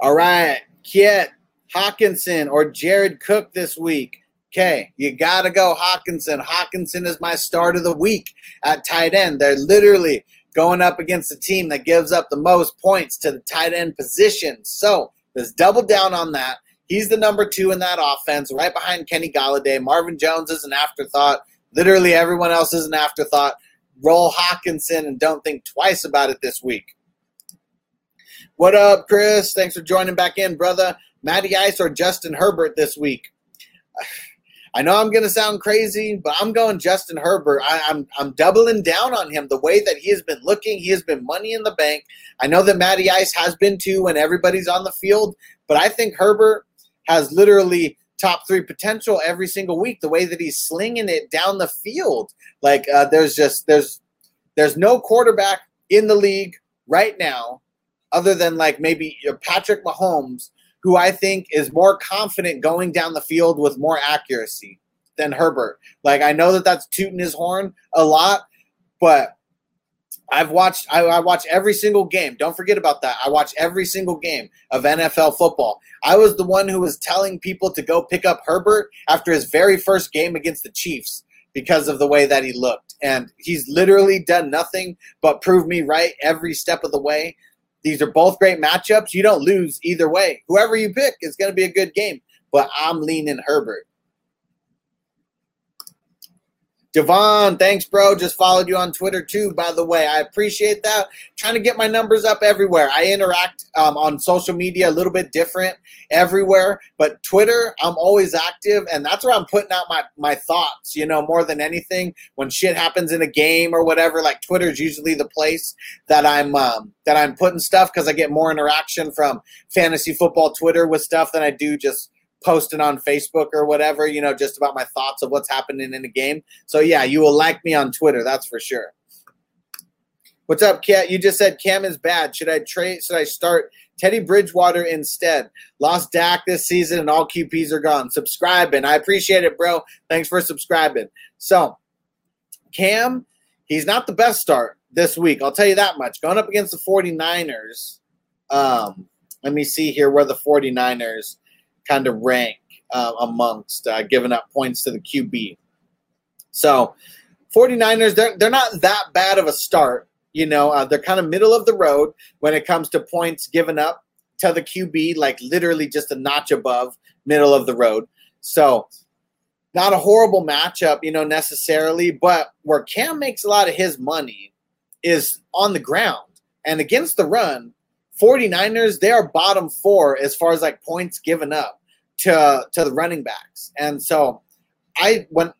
A: All right. Kiet Hockenson or Jared Cook this week. Okay, you got to go Hockenson. Hockenson is my start of the week at tight end. They're literally going up against a team that gives up the most points to the tight end position. So let's double down on that. He's the number two in that offense, right behind Kenny Golladay. Marvin Jones is an afterthought. Literally everyone else is an afterthought. Roll Hockenson and don't think twice about it this week. What up, Chris? Thanks for joining back in, brother. Matty Ice or Justin Herbert this week? I know I'm going to sound crazy, but I'm going Justin Herbert. I, am I'm, I'm doubling down on him. The way that he has been looking, he has been money in the bank. I know that Matty Ice has been too when everybody's on the field, but I think Herbert has literally top three potential every single week. The way that he's slinging it down the field, like uh, there's just there's there's no quarterback in the league right now, other than like maybe Patrick Mahomes who I think is more confident going down the field with more accuracy than Herbert. Like I know that that's tooting his horn a lot, but I've watched I, I, watch every single game. Don't forget about that. I watch every single game of NFL football. I was the one who was telling people to go pick up Herbert after his very first game against the Chiefs because of the way that he looked. And he's literally done nothing but prove me right every step of the way. These are both great matchups. You don't lose either way. Whoever you pick is going to be a good game, but I'm leaning Herbert. Devon, thanks, bro. Just followed you on Twitter too, by the way. I appreciate that. Trying to get my numbers up everywhere. I interact um, on social media a little bit different everywhere, but Twitter, I'm always active, and that's where I'm putting out my, my thoughts, you know, more than anything. When shit happens in a game or whatever, like Twitter is usually the place that I'm um, that I'm putting stuff because I get more interaction from fantasy football Twitter with stuff than I do just posting on Facebook or whatever, you know, just about my thoughts of what's happening in the game. So yeah, you will like me on Twitter, that's for sure. What's up, Cat? You just said Cam is bad. Should I trade? Should I start Teddy Bridgewater instead? Lost Dak this season, and all QPs are gone. Subscribing, I appreciate it, bro. Thanks for subscribing. So, Cam, he's not the best start this week. I'll tell you that much. Going up against the 49ers. Um, let me see here where the 49ers kind of rank uh, amongst uh, giving up points to the QB. So, 49ers, they're, they're not that bad of a start. You know, uh, they're kind of middle of the road when it comes to points given up to the QB, like literally just a notch above middle of the road. So, not a horrible matchup, you know, necessarily, but where Cam makes a lot of his money is on the ground. And against the run, 49ers, they are bottom four as far as like points given up to to the running backs. And so I when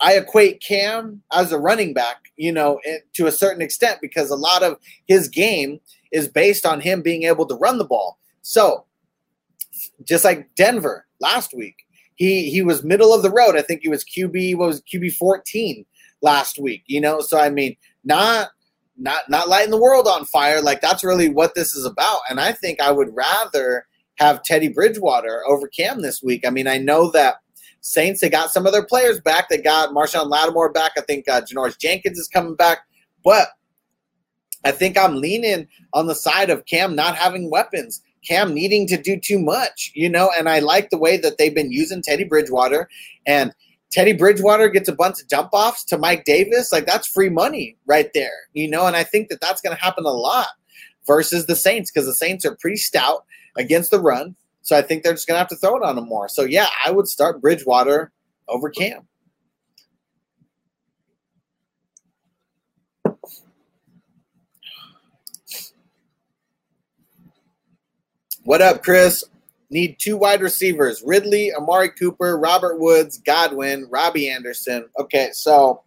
A: I equate Cam as a running back, you know, to a certain extent because a lot of his game is based on him being able to run the ball. So just like Denver last week, he he was middle of the road. I think he was QB what was QB 14 last week, you know. So I mean, not not not lighting the world on fire. Like that's really what this is about. And I think I would rather have Teddy Bridgewater over Cam this week. I mean, I know that Saints they got some of their players back. They got Marshon Lattimore back. I think uh, Janoris Jenkins is coming back, but I think I'm leaning on the side of Cam not having weapons. Cam needing to do too much, you know, and I like the way that they've been using Teddy Bridgewater and Teddy Bridgewater gets a bunch of dump offs to Mike Davis. Like that's free money right there, you know, and I think that that's going to happen a lot versus the Saints because the Saints are pretty stout against the run. So I think they're just going to have to throw it on them more. So yeah, I would start Bridgewater over Cam. What up, Chris? Need two wide receivers Ridley, Amari Cooper, Robert Woods, Godwin, Robbie Anderson. Okay, so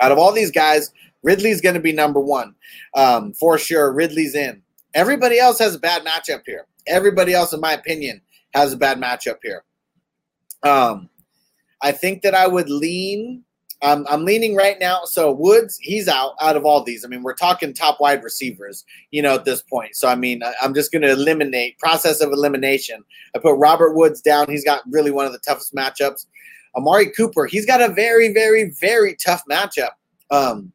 A: out of all these guys, Ridley's going to be number one um, for sure. Ridley's in. Everybody else has a bad matchup here. Everybody else, in my opinion, has a bad matchup here. Um, I think that I would lean um, I'm leaning right now. So Woods, he's out out of all these. I mean, we're talking top wide receivers, you know, at this point. So I mean, I'm just going to eliminate process of elimination. I put Robert Woods down. He's got really one of the toughest matchups. Amari Cooper, he's got a very, very, very tough matchup. Um,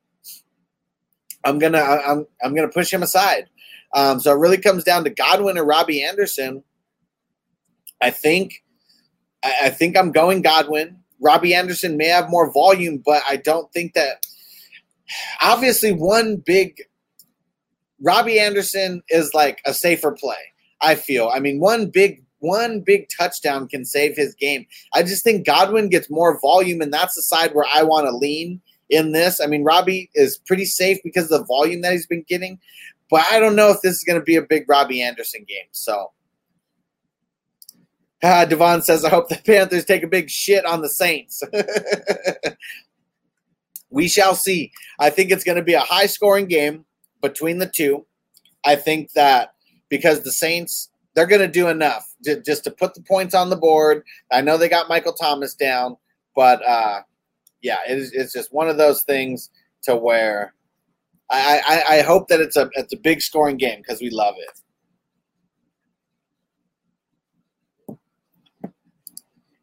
A: I'm gonna I'm I'm gonna push him aside. Um, so it really comes down to Godwin or Robbie Anderson. I think I, I think I'm going Godwin. Robbie Anderson may have more volume, but I don't think that. Obviously, one big Robbie Anderson is like a safer play. I feel. I mean, one big one big touchdown can save his game. I just think Godwin gets more volume, and that's the side where I want to lean in this. I mean, Robbie is pretty safe because of the volume that he's been getting, but I don't know if this is going to be a big Robbie Anderson game. So uh, Devon says, I hope the Panthers take a big shit on the Saints. we shall see. I think it's going to be a high scoring game between the two. I think that because the Saints, they're going to do enough to, just to put the points on the board. I know they got Michael Thomas down, but uh, yeah, it is, it's just one of those things to where I, I, I hope that it's a it's a big scoring game because we love it.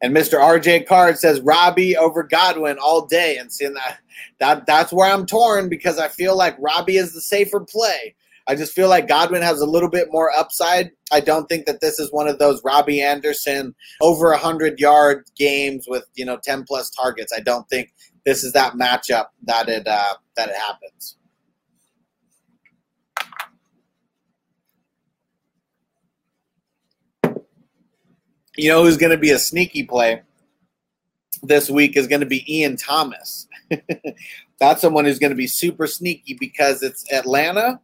A: And Mr. RJ Card says Robbie over Godwin all day. And seeing that, that that's where I'm torn because I feel like Robbie is the safer play. I just feel like Godwin has a little bit more upside. I don't think that this is one of those Robbie Anderson over a 100 yard games with, you know, 10 plus targets. I don't think this is that matchup that it uh, that it happens. You know who's going to be a sneaky play this week is going to be Ian Thomas. That's someone who's going to be super sneaky because it's Atlanta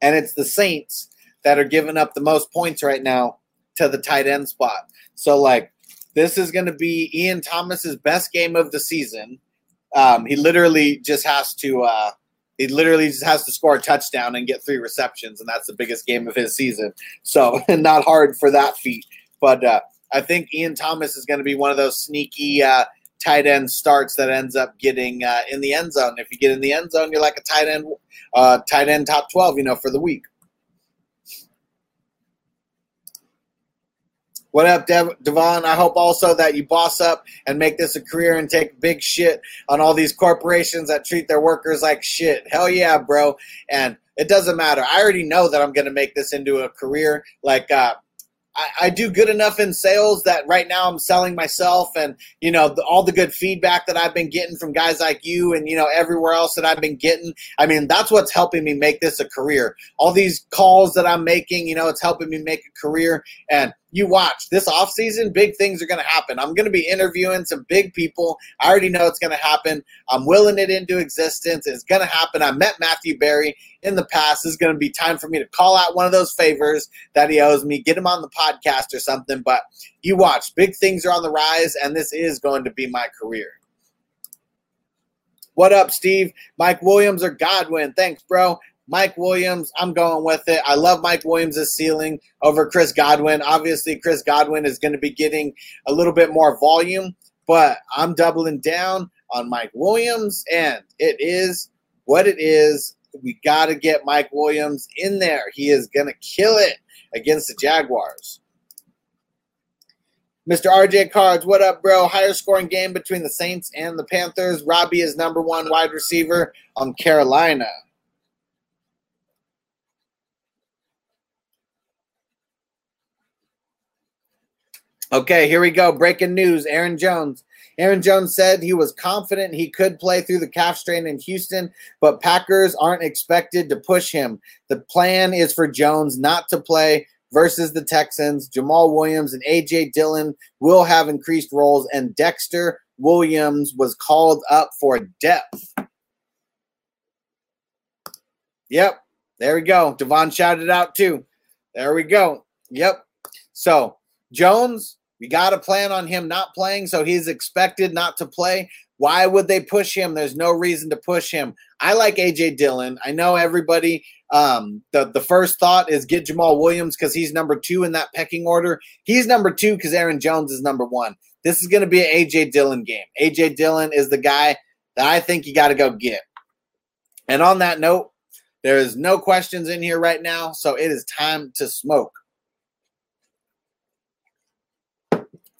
A: and it's the Saints that are giving up the most points right now to the tight end spot. So, like, this is going to be Ian Thomas's best game of the season. Um, he literally just has to. Uh, he literally just has to score a touchdown and get three receptions, and that's the biggest game of his season. So, not hard for that feat. But uh, I think Ian Thomas is going to be one of those sneaky uh, tight end starts that ends up getting uh, in the end zone. If you get in the end zone, you're like a tight end, uh, tight end top twelve, you know, for the week. What up, Dev- Devon? I hope also that you boss up and make this a career and take big shit on all these corporations that treat their workers like shit. Hell yeah, bro. And it doesn't matter. I already know that I'm going to make this into a career. Like, uh, I, I, do good enough in sales that right now I'm selling myself and you know the, all the good feedback that I've been getting from guys like you and you know everywhere else that I've been getting. I mean that's what's helping me make this a career. All these calls that I'm making you know it's helping me make a career. And you watch this off season, big things are going to happen. I'm going to be interviewing some big people. I already know it's going to happen. I'm willing it into existence. It's going to happen. I met Matthew Berry in the past. Is going to be time for me to call out one of those favors that he owes me, get him on the podcast or something. But you watch, big things are on the rise, and this is going to be my career. What up, Steve? Mike Williams or Godwin? Thanks, bro. Mike Williams, I'm going with it. I love Mike Williams' ceiling over Chris Godwin. Obviously, Chris Godwin is going to be getting a little bit more volume, but I'm doubling down on Mike Williams, and it is what it is. We got to get Mike Williams in there. He is going to kill it against the Jaguars. Mr. RJ Cards, what up, bro? Higher scoring game between the Saints and the Panthers. Robbie is number one wide receiver on Carolina. Okay, here we go. Breaking news Aaron Jones. Aaron Jones said he was confident he could play through the calf strain in Houston, but Packers aren't expected to push him. The plan is for Jones not to play versus the Texans. Jamaal Williams and A.J. Dillon will have increased roles, and Dexter Williams was called up for depth. Yep, there we go. Devon shouted out too. There we go. Yep. So Jones, we got to plan on him not playing, so he's expected not to play. Why would they push him? There's no reason to push him. I like AJ Dillon. I know everybody. Um, the the first thought is get Jamaal Williams because he's number two in that pecking order. He's number two because Aaron Jones is number one. This is going to be an AJ Dillon game. AJ Dillon is the guy that I think you got to go get. And on that note, there is no questions in here right now, so it is time to smoke.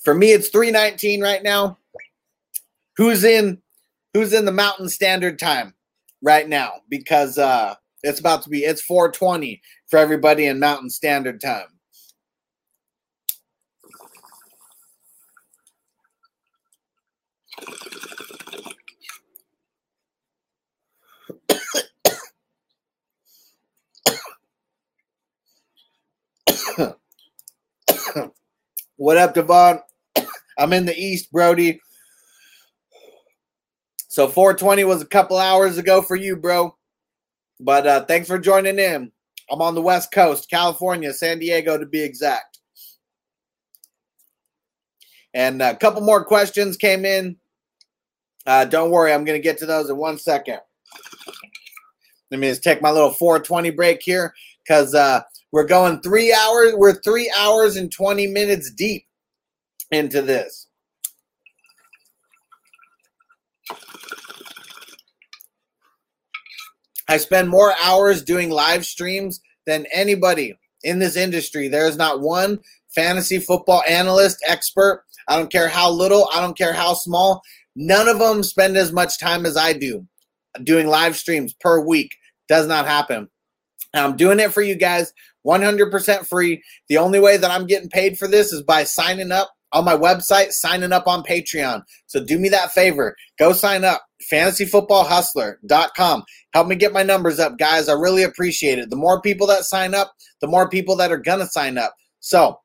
A: For me, it's 319 right now. Who's in who's in the mountain standard time right now? Because uh it's about to be it's 420 for everybody in mountain standard time. what up, Devon? I'm in the East, Brody. So 420 was a couple hours ago for you, bro. But uh, thanks for joining in. I'm on the West Coast, California, San Diego to be exact. And a couple more questions came in. Uh, don't worry, I'm going to get to those in one second. Let me just take my little 420 break here because uh, we're going three hours. We're three hours and 20 minutes deep into this. I spend more hours doing live streams than anybody in this industry. There is not one fantasy football analyst, expert. I don't care how little, I don't care how small. None of them spend as much time as I do doing live streams per week. Does not happen. I'm doing it for you guys 100% free. The only way that I'm getting paid for this is by signing up on my website, signing up on Patreon. So do me that favor. Go sign up. FantasyFootballHustler.com. Help me get my numbers up, guys. I really appreciate it. The more people that sign up, the more people that are going to sign up. So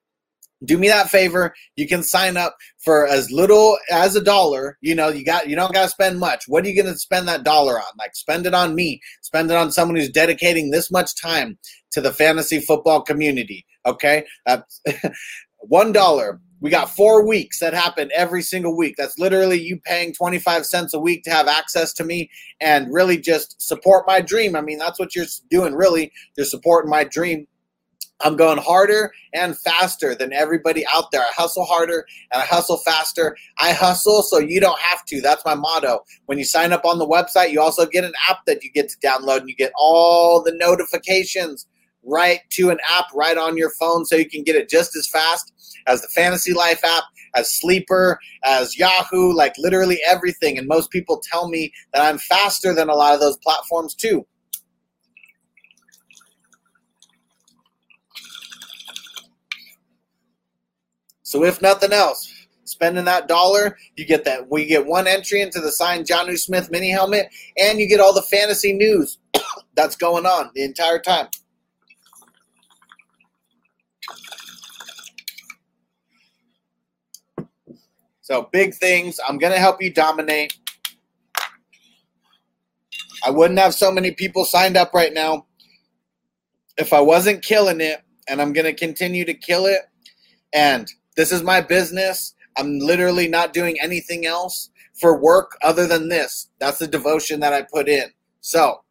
A: do me that favor you can sign up for as little as a dollar you know you got you don't got to spend much what are you going to spend that dollar on like spend it on me spend it on someone who's dedicating this much time to the fantasy football community okay uh, one dollar we got four weeks that happen every single week that's literally you paying 25 cents a week to have access to me and really just support my dream i mean that's what you're doing really you're supporting my dream I'm going harder and faster than everybody out there. I hustle harder and I hustle faster. I hustle so you don't have to. That's my motto. When you sign up on the website, you also get an app that you get to download and you get all the notifications right to an app right on your phone so you can get it just as fast as the Fantasy Life app, as Sleeper, as Yahoo, like literally everything. And most people tell me that I'm faster than a lot of those platforms too. So if nothing else, spending that dollar, you get that. We get one entry into the signed Jonnu Smith mini helmet, and you get all the fantasy news that's going on the entire time. So big things. I'm gonna help you dominate. I wouldn't have so many people signed up right now if I wasn't killing it, and I'm gonna continue to kill it. And this is my business. I'm literally not doing anything else for work other than this. That's the devotion that I put in. So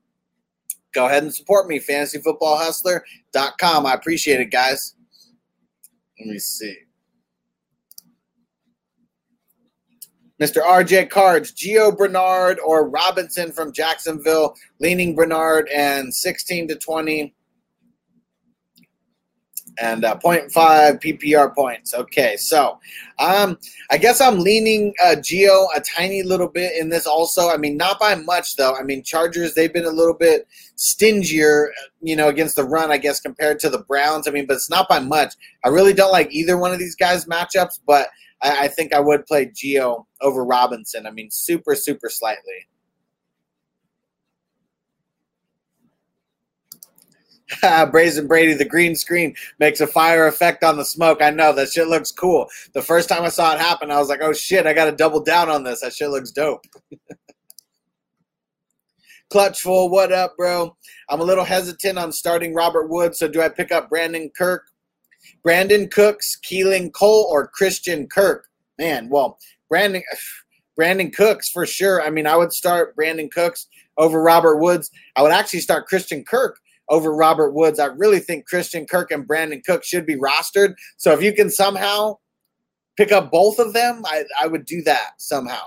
A: go ahead and support me, fantasyfootballhustler.com. I appreciate it, guys. Let me see. Mr. RJ Cards, Gio Bernard or Robinson from Jacksonville, leaning Bernard and 16 to 20. And uh, 0.5 PPR points. Okay, so um, I guess I'm leaning uh, Gio a tiny little bit in this also. I mean, not by much though. I mean, Chargers they've been a little bit stingier, you know, against the run, I guess, compared to the Browns. I mean, but it's not by much. I really don't like either one of these guys' matchups, but I, I think I would play Gio over Robinson. I mean, super, super slightly. Brazen Brady, the green screen makes a fire effect on the smoke. I know that shit looks cool. The first time I saw it happen, I was like, oh shit, I got to double down on this. That shit looks dope. Clutchful, what up, bro? I'm a little hesitant on starting Robert Woods, so do I pick up Brandon Kirk? Brandin Cooks, Keelan Cole, or Christian Kirk? Man, well, Brandon Brandin Cooks for sure. I mean, I would start Brandin Cooks over Robert Woods. I would actually start Christian Kirk over Robert Woods. I really think Christian Kirk and Brandin Cook should be rostered. So if you can somehow pick up both of them, I, I would do that somehow.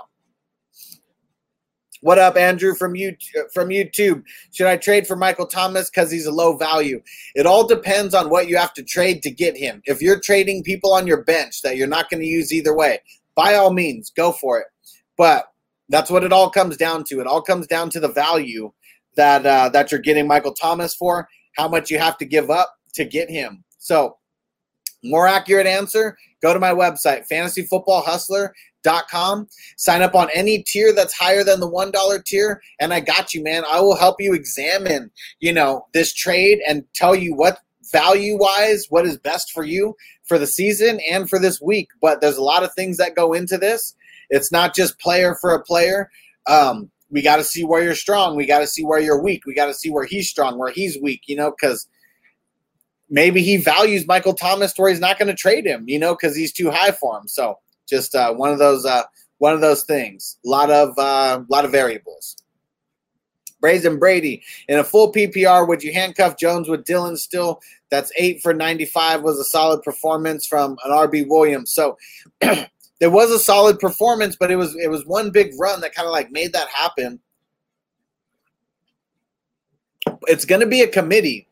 A: What up, Andrew from you from YouTube? Should I trade for Michael Thomas because he's a low value? It all depends on what you have to trade to get him. If you're trading people on your bench that you're not going to use either way, by all means, go for it. But that's what it all comes down to. It all comes down to the value that uh, that you're getting Michael Thomas for, how much you have to give up to get him. So, more accurate answer, go to my website, fantasyfootballhustler.com. Sign up on any tier that's higher than the $1 tier, and I got you, man. I will help you examine, you know, this trade and tell you what value wise, what is best for you for the season and for this week. But there's a lot of things that go into this. It's not just player for a player. Um, we got to see where you're strong. We got to see where you're weak. We got to see where he's strong, where he's weak, you know, because maybe he values Michael Thomas where he's not going to trade him, you know, because he's too high for him. So just uh, one of those uh, one of those things. A lot of uh, lot of variables. Brazen Brady in a full PPR. Would you handcuff Jones with Dillon still? That's eight for 95 was a solid performance from an RB Williams. So there was a solid performance, but it was it was one big run that kind of like made that happen. It's going to be a committee.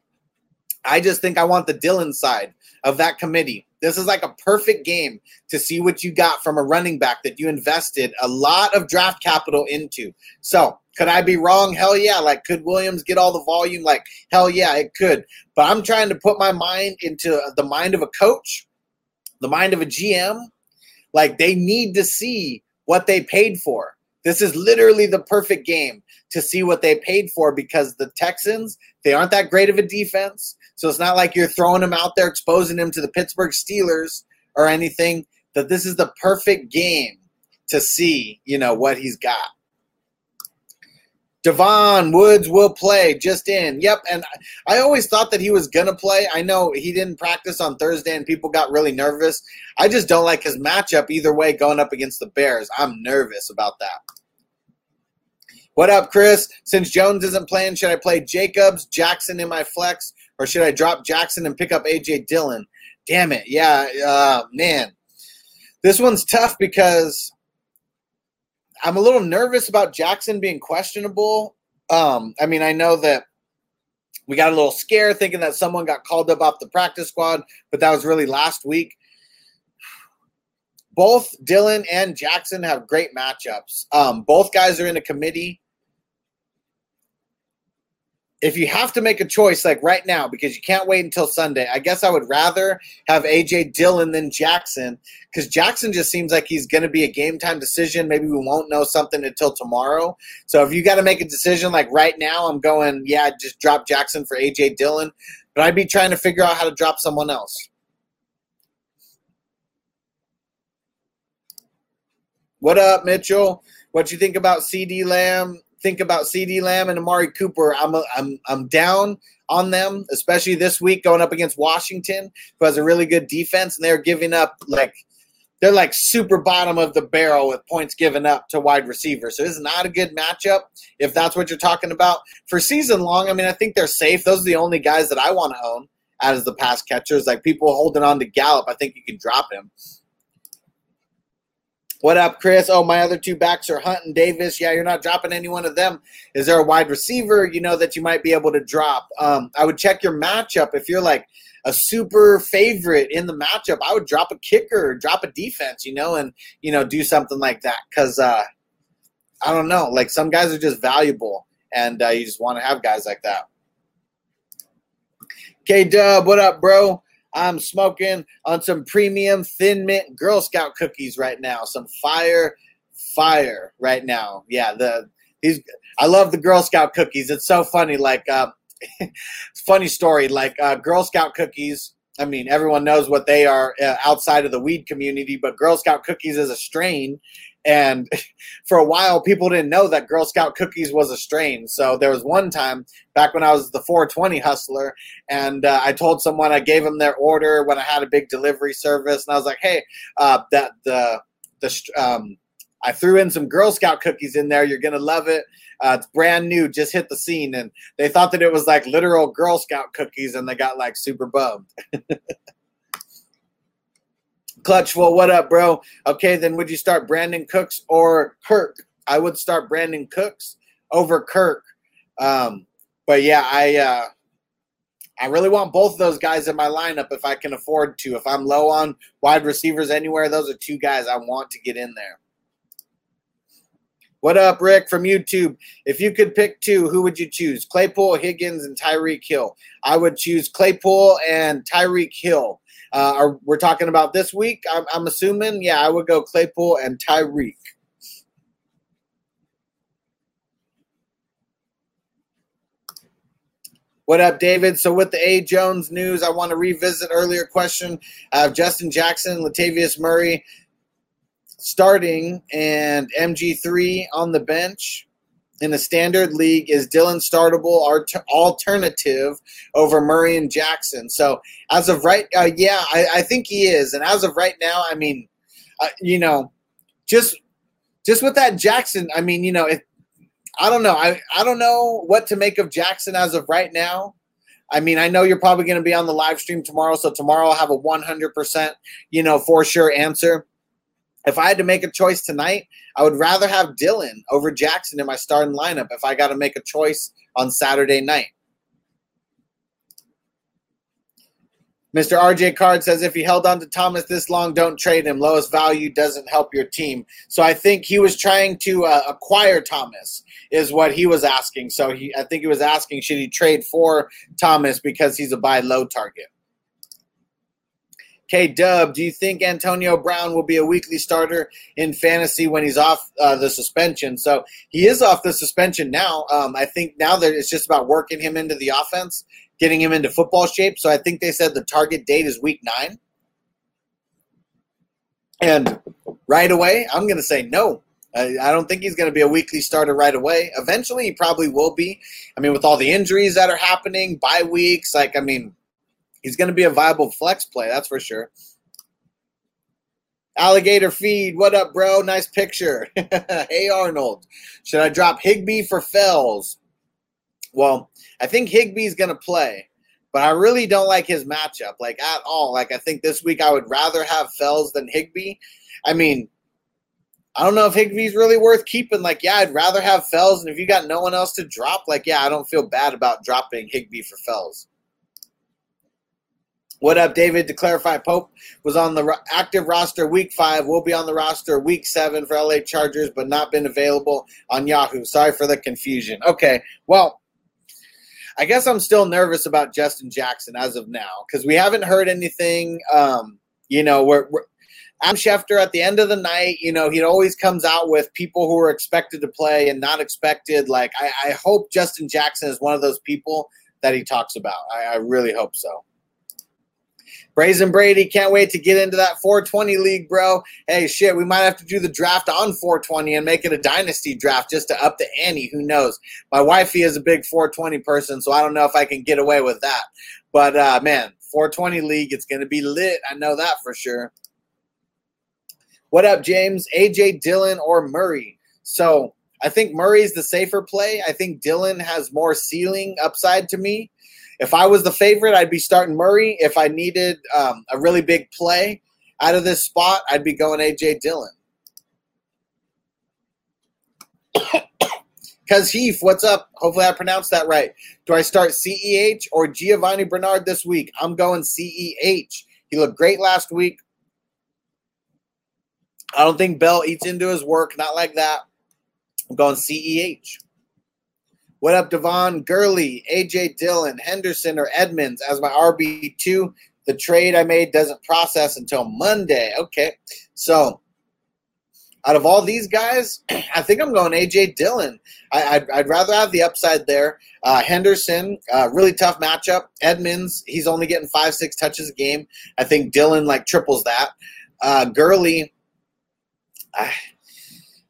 A: I just think I want the Dillon side of that committee. This is like a perfect game to see what you got from a running back that you invested a lot of draft capital into. So, could I be wrong? Hell yeah. Like, could Williams get all the volume? Like, hell yeah, it could. But I'm trying to put my mind into the mind of a coach, the mind of a GM, like they need to see what they paid for. This is literally the perfect game to see what they paid for because the Texans, they aren't that great of a defense. So it's not like you're throwing them out there, exposing them to the Pittsburgh Steelers or anything. That this is the perfect game to see, you know, what he's got. Devon Woods will play just in. Yep. And I always thought that he was going to play. I know he didn't practice on Thursday and people got really nervous. I just don't like his matchup either way going up against the Bears. I'm nervous about that. What up, Chris? Since Jones isn't playing, should I play Jacobs, Jackson in my flex, or should I drop Jackson and pick up A.J. Dillon? Damn it. Yeah, uh, man. This one's tough because I'm a little nervous about Jackson being questionable. Um, I mean, I know that we got a little scared thinking that someone got called up off the practice squad, but that was really last week. Both Dillon and Jackson have great matchups. Um, both guys are in a committee if you have to make a choice like right now because you can't wait until Sunday, I guess I would rather have AJ Dillon than Jackson because Jackson just seems like he's going to be a game time decision. Maybe we won't know something until tomorrow. So if you got to make a decision like right now, I'm going, yeah, just drop Jackson for AJ Dillon. But I'd be trying to figure out how to drop someone else. What up, Mitchell? What you think about CeeDee Lamb think about CeeDee Lamb and Amari Cooper, I'm a, I'm I'm down on them, especially this week going up against Washington, who has a really good defense, and they're giving up like they're like super bottom of the barrel with points given up to wide receivers. So it's not a good matchup if that's what you're talking about. For season long, I mean, I think they're safe. Those are the only guys that I want to own as the pass catchers. Like people holding on to Gallup, I think you can drop him. What up, Chris? Oh, my other two backs are Hunt and Davis. Yeah, you're not dropping any one of them. Is there a wide receiver you know that you might be able to drop? Um, I would check your matchup if you're like a super favorite in the matchup, I would drop a kicker, drop a defense, you know, and you know do something like that because uh, I don't know, like some guys are just valuable, and uh, you just want to have guys like that. K Dub, what up, bro? I'm smoking on some premium thin mint Girl Scout cookies right now. Some fire, fire right now. Yeah, the these I love the Girl Scout cookies. It's so funny. Like, uh, funny story. Like uh, Girl Scout cookies. I mean, everyone knows what they are uh, outside of the weed community, but Girl Scout cookies is a strain, and for a while, people didn't know that Girl Scout cookies was a strain. So there was one time back when I was the 420 hustler, and uh, I told someone I gave them their order when I had a big delivery service, and I was like, "Hey, uh, that the the um, I threw in some Girl Scout cookies in there. You're gonna love it. Uh, it's brand new, just hit the scene." And they thought that it was like literal Girl Scout cookies, and they got like super bummed. Clutch, well, what up, bro? Okay, then would you start Brandin Cooks or Kirk? I would start Brandin Cooks over Kirk. Um, but yeah, I uh, I really want both of those guys in my lineup if I can afford to. If I'm low on wide receivers anywhere, those are two guys I want to get in there. What up, Rick from YouTube? If you could pick two, who would you choose? Claypool, Higgins, and Tyreek Hill. I would choose Claypool and Tyreek Hill. Uh, are, we're talking about this week. I'm, I'm assuming, yeah, I would go Claypool and Tyreek. What up, David? So with the A. Jones news, I want to revisit earlier question of Justin Jackson, Latavius Murray starting, and MG3 on the bench in the standard league is Dillon startable alternative over Murray and Jackson. So as of right, uh, yeah, I, I, think he is. And as of right now, I mean, uh, you know, just just with that Jackson, I mean, you know, it, I don't know, I I don't know what to make of Jackson as of right now. I mean, I know you're probably going to be on the live stream tomorrow, so tomorrow I'll have a 100%, you know, for sure answer if I had to make a choice tonight, I would rather have Dillon over Jackson in my starting lineup if I got to make a choice on Saturday night. Mr. RJ Card says if he held on to Thomas this long, don't trade him. Lowest value doesn't help your team. So I think he was trying to uh, acquire Thomas, is what he was asking. So he, I think he was asking, should he trade for Thomas because he's a buy low target? K Dub, do you think Antonio Brown will be a weekly starter in fantasy when he's off uh, the suspension? So he is off the suspension now. Um, I think now that it's just about working him into the offense, getting him into football shape. So I think they said the target date is week nine. And right away, I'm going to say no. I, I don't think he's going to be a weekly starter right away. Eventually, he probably will be. I mean, with all the injuries that are happening, bye weeks, like, I mean, he's going to be a viable flex play, that's for sure. Alligator feed, what up, bro? Nice picture. hey, Arnold, should I drop Higbee for Fells? Well, I think Higbee's going to play, but I really don't like his matchup, like at all. Like, I think this week I would rather have Fells than Higbee. I mean, I don't know if Higbee's really worth keeping. Like, yeah, I'd rather have Fells, and if you got no one else to drop, like, yeah, I don't feel bad about dropping Higbee for Fells. What up, David? To clarify, Pope was on the active roster week five, will be on the roster week seven for LA Chargers, but not been available on Yahoo. Sorry for the confusion. Okay, well, I guess I'm still nervous about Justin Jackson as of now because we haven't heard anything. Um, you know, we're, we're Schefter at the end of the night, you know, he always comes out with people who are expected to play and not expected. Like, I, I hope Justin Jackson is one of those people that he talks about. I, I really hope so. Brazen Brady, can't wait to get into that 420 league, bro. Hey, shit, we might have to do the draft on 420 and make it a dynasty draft just to up the ante. Who knows? My wifey is a big 420 person, so I don't know if I can get away with that. But uh, man, 420 league, it's going to be lit. I know that for sure. What up, James? AJ Dillon or Murray? So I think Murray's the safer play. I think Dillon has more ceiling upside to me. If I was the favorite, I'd be starting Murray. If I needed um, a really big play out of this spot, I'd be going AJ Dillon. Cuz Heath, what's up? Hopefully I pronounced that right. Do I start CEH or Giovanni Bernard this week? I'm going CEH. He looked great last week. I don't think Bell eats into his work, not like that. I'm going CEH. What up, Devon Gurley, AJ Dillon, Henderson, or Edmonds as my RB2? The trade I made doesn't process until Monday. Okay. So out of all these guys, I think I'm going AJ Dillon. I, would I'd rather have the upside there. Uh, Henderson, uh, really tough matchup. Edmonds, he's only getting five, six touches a game. I think Dillon like triples that. Uh, Gurley, I,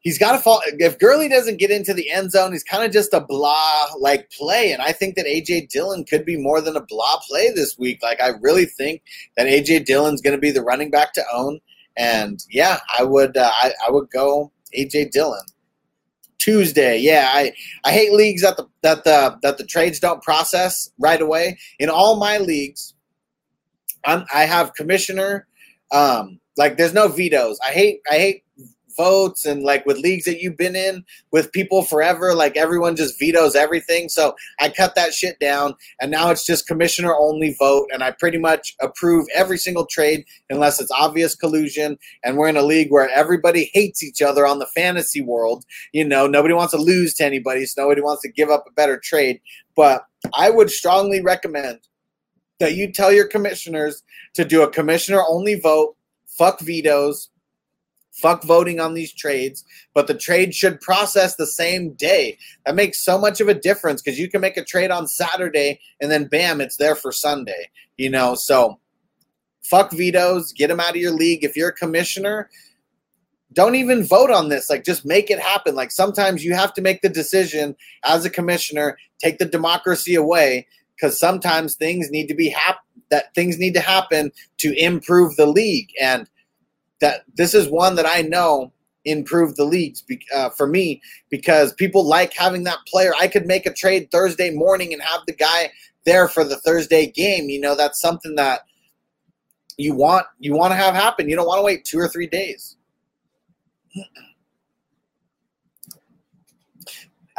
A: he's got to fall. If Gurley doesn't get into the end zone, he's kind of just a blah like play. And I think that AJ Dillon could be more than a blah play this week. Like I really think that AJ Dillon's going to be the running back to own. And yeah, I would uh, I, I would go AJ Dillon. Tuesday, yeah, I, I hate leagues that the that the that the trades don't process right away. In all my leagues, I'm, I have commissioner. Um, like there's no vetoes. I hate I hate votes and like with leagues that you've been in with people forever, like everyone just vetoes everything. So I cut that shit down and now it's just commissioner only vote and I pretty much approve every single trade unless it's obvious collusion and we're in a league where everybody hates each other on the fantasy world. You know, nobody wants to lose to anybody, so nobody wants to give up a better trade. But I would strongly recommend that you tell your commissioners to do a commissioner only vote, fuck vetoes, Fuck voting on these trades, but the trade should process the same day. That makes so much of a difference because you can make a trade on Saturday and then bam, it's there for Sunday. You know, so fuck vetoes, get them out of your league. If you're a commissioner, don't even vote on this. Like, just make it happen. Like, sometimes you have to make the decision as a commissioner, take the democracy away because sometimes things need to be hap- that things need to happen to improve the league. And that this is one that I know improved the leagues uh, for me because people like having that player. I could make a trade Thursday morning and have the guy there for the Thursday game. You know, that's something that you want you want to have happen. You don't want to wait two or three days.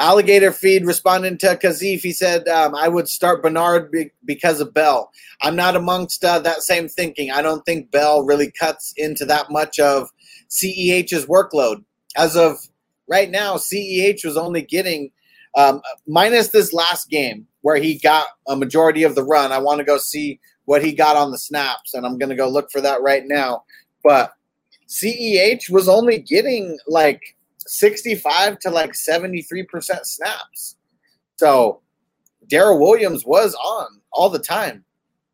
A: Alligator Feed responding to Kazif. He said, um, I would start Bernard be- because of Bell. I'm not amongst uh, that same thinking. I don't think Bell really cuts into that much of CEH's workload. As of right now, CEH was only getting, um, minus this last game where he got a majority of the run. I want to go see what he got on the snaps, and I'm going to go look for that right now. But CEH was only getting like 65 to like 73% snaps. So Darrel Williams was on all the time.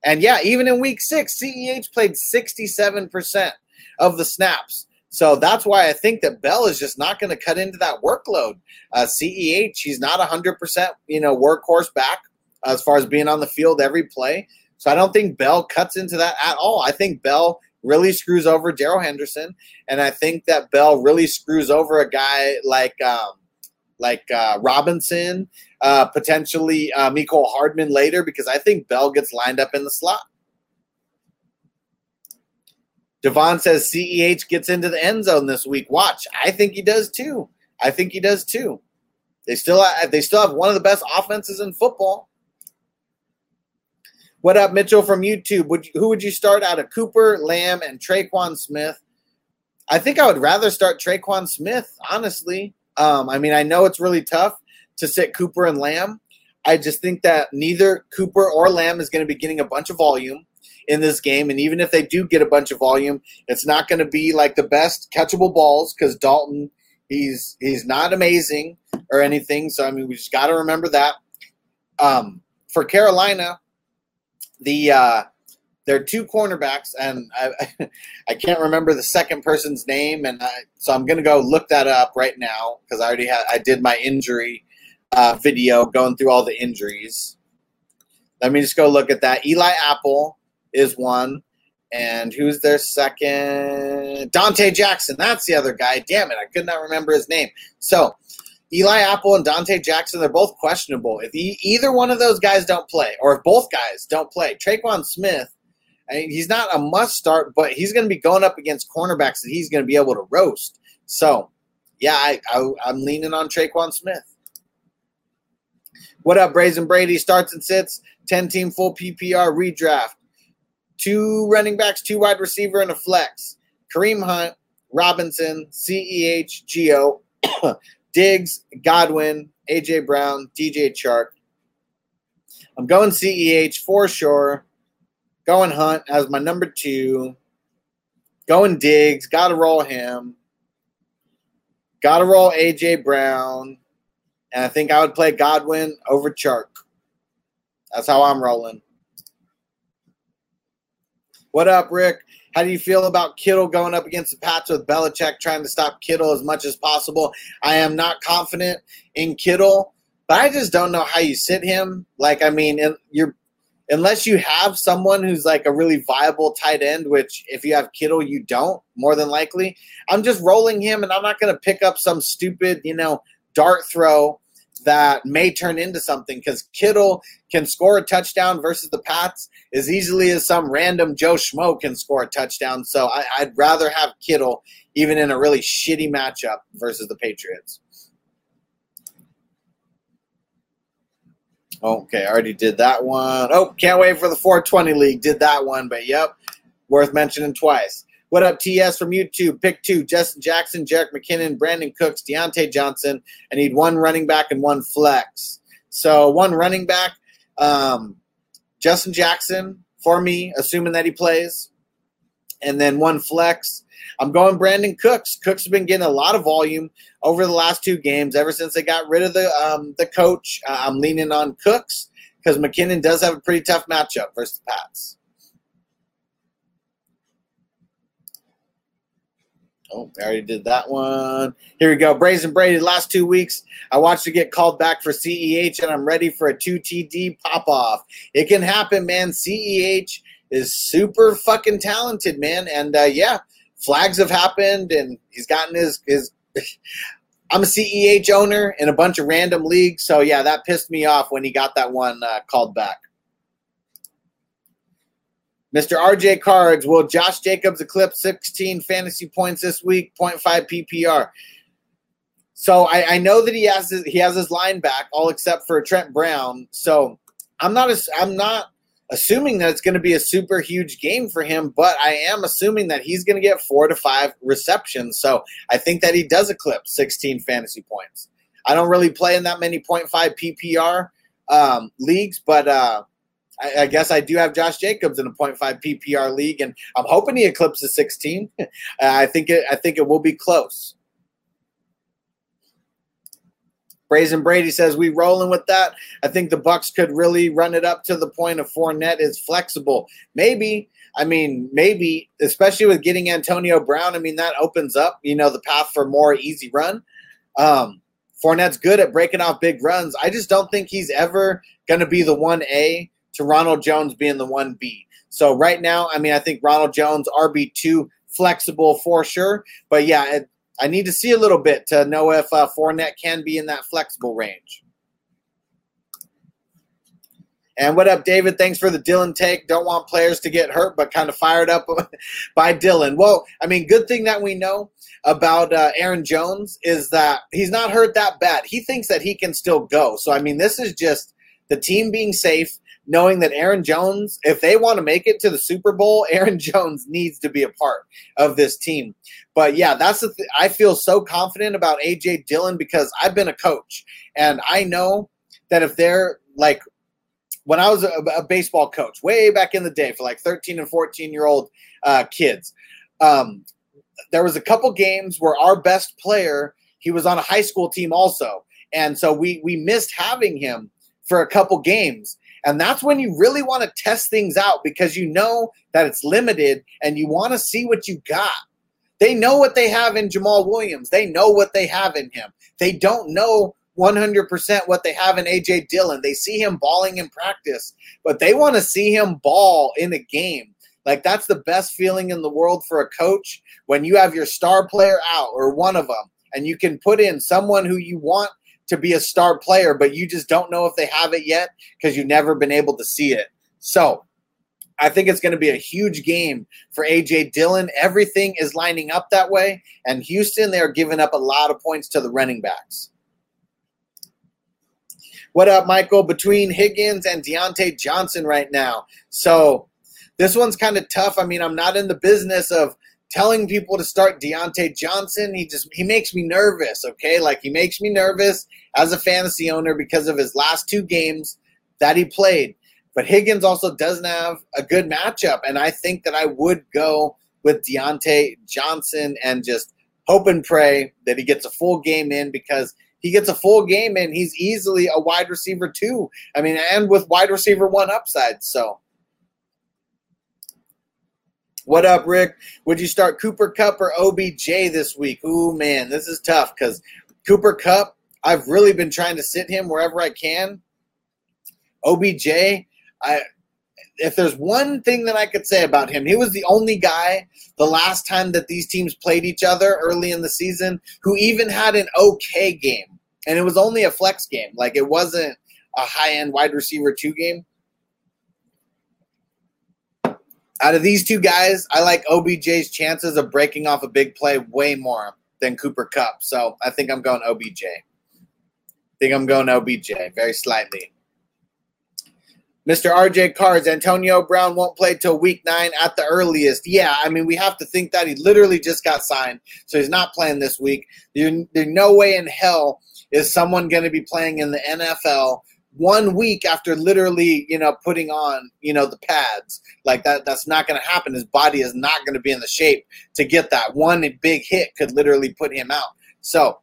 A: And yeah, even in week six, CEH played 67% of the snaps. So that's why I think that Bell is just not going to cut into that workload. Uh, CEH, he's not 100%, you know, workhorse back as far as being on the field every play. So I don't think Bell cuts into that at all. I think Bell really screws over Darrell Henderson, and I think that Bell really screws over a guy like um, like uh, Robinson, uh, potentially uh, Mecole Hardman later, because I think Bell gets lined up in the slot. Devon says CEH gets into the end zone this week. Watch, I think he does too. I think he does too. They still have, they still have one of the best offenses in football. What up, Mitchell from YouTube? Would you, who would you start out of Cooper, Lamb, and Tre'Quan Smith? I think I would rather start Tre'Quan Smith, honestly. Um, I mean, I know it's really tough to sit Cooper and Lamb. I just think that neither Cooper or Lamb is going to be getting a bunch of volume in this game. And even if they do get a bunch of volume, it's not going to be like the best catchable balls because Dalton, he's he's not amazing or anything. So I mean, we just got to remember that. Um, for Carolina, the uh, there are two cornerbacks, and I, I can't remember the second person's name, and I, so I'm gonna go look that up right now because I already had I did my injury uh, video going through all the injuries. Let me just go look at that. Eli Apple is one, and who's their second? Donte Jackson. That's the other guy. Damn it, I could not remember his name. So Eli Apple and Donte Jackson, they're both questionable. If he, either one of those guys don't play, or if both guys don't play, Tre'Quan Smith, I mean, he's not a must start, but he's going to be going up against cornerbacks that he's going to be able to roast. So, yeah, I, I, am leaning on Tre'Quan Smith. What up, Brazen Brady? Starts and sits. 10 team full PPR redraft. Two running backs, two wide receiver, and a flex. Kareem Hunt, Robinson, CEH, Gio, Diggs, Godwin, AJ Brown, DJ Chark. I'm going CEH for sure. Going Hunt as my number two. Going Diggs, gotta roll him. Gotta roll AJ Brown. And I think I would play Godwin over Chark. That's how I'm rolling. What up, Rick? How do you feel about Kittle going up against the Pats with Belichick trying to stop Kittle as much as possible? I am not confident in Kittle, but I just don't know how you sit him. Like, I mean, you're unless you have someone who's like a really viable tight end, which if you have Kittle, you don't, more than likely. I'm just rolling him, and I'm not going to pick up some stupid, you know, dart throw that may turn into something because Kittle can score a touchdown versus the Pats as easily as some random Joe Schmo can score a touchdown. So I, I'd rather have Kittle even in a really shitty matchup versus the Patriots. Okay, I already did that one. Oh, can't wait for the 420 league. Did that one, but yep, worth mentioning twice. What up, TS from YouTube? Pick two: Justin Jackson, Jerick McKinnon, Brandin Cooks, Diontae Johnson. I need one running back and one flex. So one running back, um, Justin Jackson for me, assuming that he plays, and then one flex. I'm going Brandin Cooks. Cooks has been getting a lot of volume over the last two games. Ever since they got rid of the um, the coach, uh, I'm leaning on Cooks because McKinnon does have a pretty tough matchup versus the Pats. Oh, I already did that one. Here we go. Brazen Brady, last two weeks, I watched it get called back for CEH, and I'm ready for a 2 TD pop off. It can happen, man. CEH is super fucking talented, man. And uh, yeah, flags have happened, and he's gotten his. his I'm a CEH owner in a bunch of random leagues. So yeah, that pissed me off when he got that one uh, called back. Mr. RJ Cards, will Josh Jacobs eclipse 16 fantasy points this week, 0.5 PPR? So I, I know that he has his, he has his line back, all except for Trent Brown. So I'm not I'm not assuming that it's going to be a super huge game for him, but I am assuming that he's going to get four to five receptions. So I think that he does eclipse 16 fantasy points. I don't really play in that many 0.5 PPR um, leagues, but uh, I, I, guess I do have Josh Jacobs in a 0.5 PPR league, and I'm hoping he eclipses 16. I think it. I think it will be close. Brazen Brady says we rolling with that. I think the Bucs could really run it up to the point of Fournette is flexible. Maybe. I mean, maybe, especially with getting Antonio Brown. I mean, that opens up, you know, the path for more easy run. Um, Fournette's good at breaking off big runs. I just don't think he's ever going to be the one A to Ronald Jones being the 1B. So right now, I mean, I think Ronald Jones, RB2, flexible for sure. But yeah, it, I need to see a little bit to know if uh, Fournette can be in that flexible range. And what up, David? Thanks for the Dillon take. Don't want players to get hurt, but kind of fired up by Dillon. Well, I mean, good thing that we know about uh, Aaron Jones is that he's not hurt that bad. He thinks that he can still go. So, I mean, this is just the team being safe knowing that Aaron Jones, if they want to make it to the Super Bowl, Aaron Jones needs to be a part of this team. But yeah, that's the th- I feel so confident about AJ Dillon because I've been a coach and I know that if they're like when I was a, a baseball coach way back in the day for like 13 and 14 year old uh, kids, um, there was a couple games where our best player he was on a high school team also, and so we we missed having him for a couple games and that's when you really want to test things out because you know that it's limited and you want to see what you got. They know what they have in Jamaal Williams. They know what they have in him. They don't know 100% what they have in AJ Dillon. They see him balling in practice, but they want to see him ball in a game. Like that's the best feeling in the world for a coach when you have your star player out or one of them and you can put in someone who you want to be a star player, but you just don't know if they have it yet because you've never been able to see it. So I think it's going to be a huge game for AJ Dillon. Everything is lining up that way. And Houston, they're giving up a lot of points to the running backs. What up, Michael? Between Higgins and Diontae Johnson right now. So this one's kind of tough. I mean, I'm not in the business of telling people to start Diontae Johnson. He just he makes me nervous. Okay, like he makes me nervous as a fantasy owner because of his last two games that he played. But Higgins also doesn't have a good matchup, and I think that I would go with Diontae Johnson and just hope and pray that he gets a full game in because he gets a full game in, he's easily a wide receiver too. I mean, and with wide receiver one upside. So, what up, Rick? Would you start Cooper Kupp or OBJ this week? Ooh, man, this is tough because Cooper Kupp, I've really been trying to sit him wherever I can. OBJ, I if there's one thing that I could say about him, he was the only guy the last time that these teams played each other early in the season who even had an okay game. And it was only a flex game. Like it wasn't a high end wide receiver two game. Out of these two guys, I like OBJ's chances of breaking off a big play way more than Cooper Kupp. So I think I'm going OBJ. I think I'm going OBJ very slightly. Mr. RJ Cards, Antonio Brown won't play till week nine at the earliest. Yeah, I mean, we have to think that he literally just got signed, so he's not playing this week. There's no way in hell is someone going to be playing in the NFL one week after literally, you know, putting on, you know, the pads. Like that, that's not going to happen. His body is not going to be in the shape to get that. One big hit could literally put him out. So,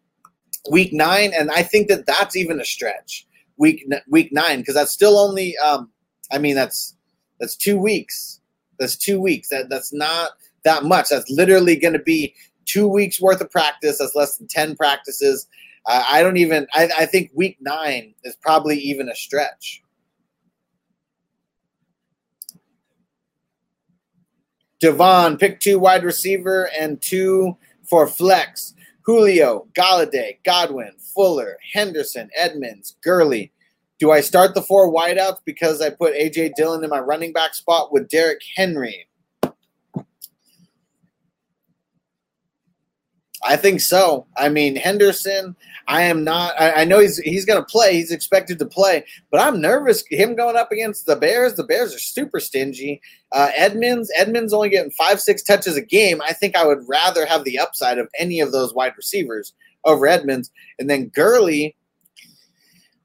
A: week nine, and I think that that's even a stretch. Week week nine, because that's still only um, I mean, that's that's two weeks. That's two weeks. That that's not that much. That's literally going to be two weeks worth of practice. That's less than ten practices. Uh, I don't even. I, I think week nine is probably even a stretch. Devon, pick two wide receiver and two for flex. Julio, Golladay, Godwin, Fuller, Henderson, Edmonds, Gurley, do I start the four wideouts because I put AJ Dillon in my running back spot with Derrick Henry? I think so. I mean, Henderson. I am not. I, I know he's he's going to play. He's expected to play, but I'm nervous. Him going up against the Bears. The Bears are super stingy. Uh, Edmonds. Edmonds only getting five six touches a game. I think I would rather have the upside of any of those wide receivers over Edmonds. And then Gurley.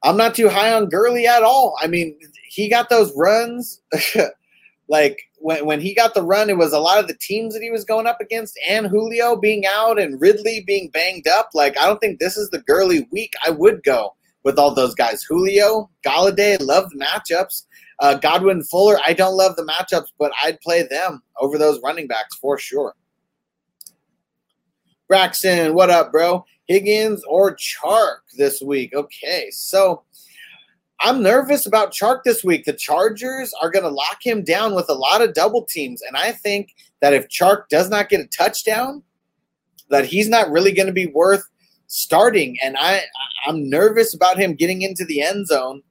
A: I'm not too high on Gurley at all. I mean, he got those runs. like when, when he got the run, it was a lot of the teams that he was going up against and Julio being out and Ridley being banged up. Like, I don't think this is the Gurley week. I would go with all those guys. Julio, Golladay, love the matchups. Uh, Godwin Fuller, I don't love the matchups, but I'd play them over those running backs for sure. Braxton, what up, bro? Higgins or Chark this week. Okay, so I'm nervous about Chark this week. The Chargers are going to lock him down with a lot of double teams, and I think that if Chark does not get a touchdown, that he's not really going to be worth starting. And I, I'm nervous about him getting into the end zone.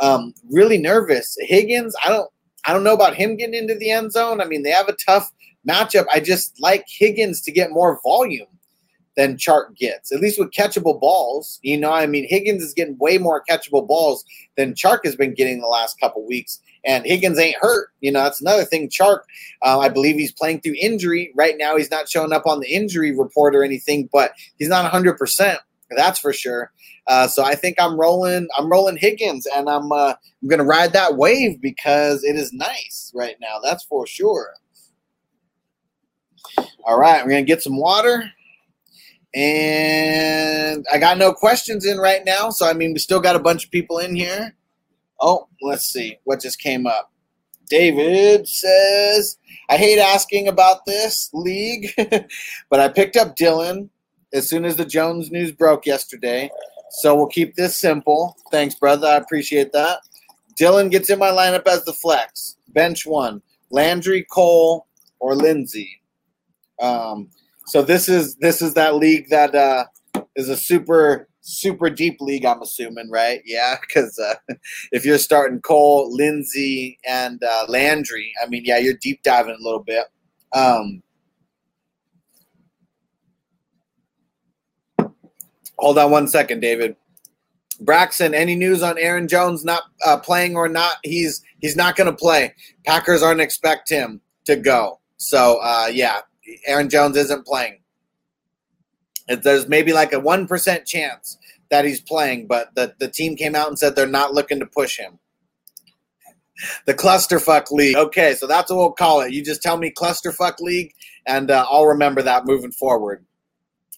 A: Um, really nervous. Higgins, I don't, I don't know about him getting into the end zone. I mean, they have a tough matchup. I just like Higgins to get more volume than Chark gets, at least with catchable balls. You know, I mean, Higgins is getting way more catchable balls than Chark has been getting the last couple weeks. And Higgins ain't hurt. You know, that's another thing. Chark, uh, I believe he's playing through injury. Right now, he's not showing up on the injury report or anything, but he's not 100%. That's for sure. Uh, so I think I'm rolling. I'm rolling Higgins, and I'm uh, I'm gonna ride that wave because it is nice right now. That's for sure. All right, we're gonna get some water. And I got no questions in right now. So, I mean, we still got a bunch of people in here. Oh, let's see what just came up. David says, I hate asking about this league, but I picked up Dillon as soon as the Jones news broke yesterday. So we'll keep this simple. Thanks, brother. I appreciate that. Dillon gets in my lineup as the flex. Bench one. Landry, Cole, or Lindsay. Um, so this is this is that league that uh, is a super super deep league. I'm assuming, right? Yeah, because uh, if you're starting Cole, Lindsay, and uh, Landry, I mean, yeah, you're deep diving a little bit. Um, hold on one second, David. Braxton, any news on Aaron Jones not uh, playing or not? He's he's not going to play. Packers aren't expect him to go. So uh, yeah, Aaron Jones isn't playing. There's maybe like a one percent chance that he's playing, but the, the team came out and said they're not looking to push him. The clusterfuck league. Okay, so that's what we'll call it. You just tell me clusterfuck league, and uh, I'll remember that moving forward.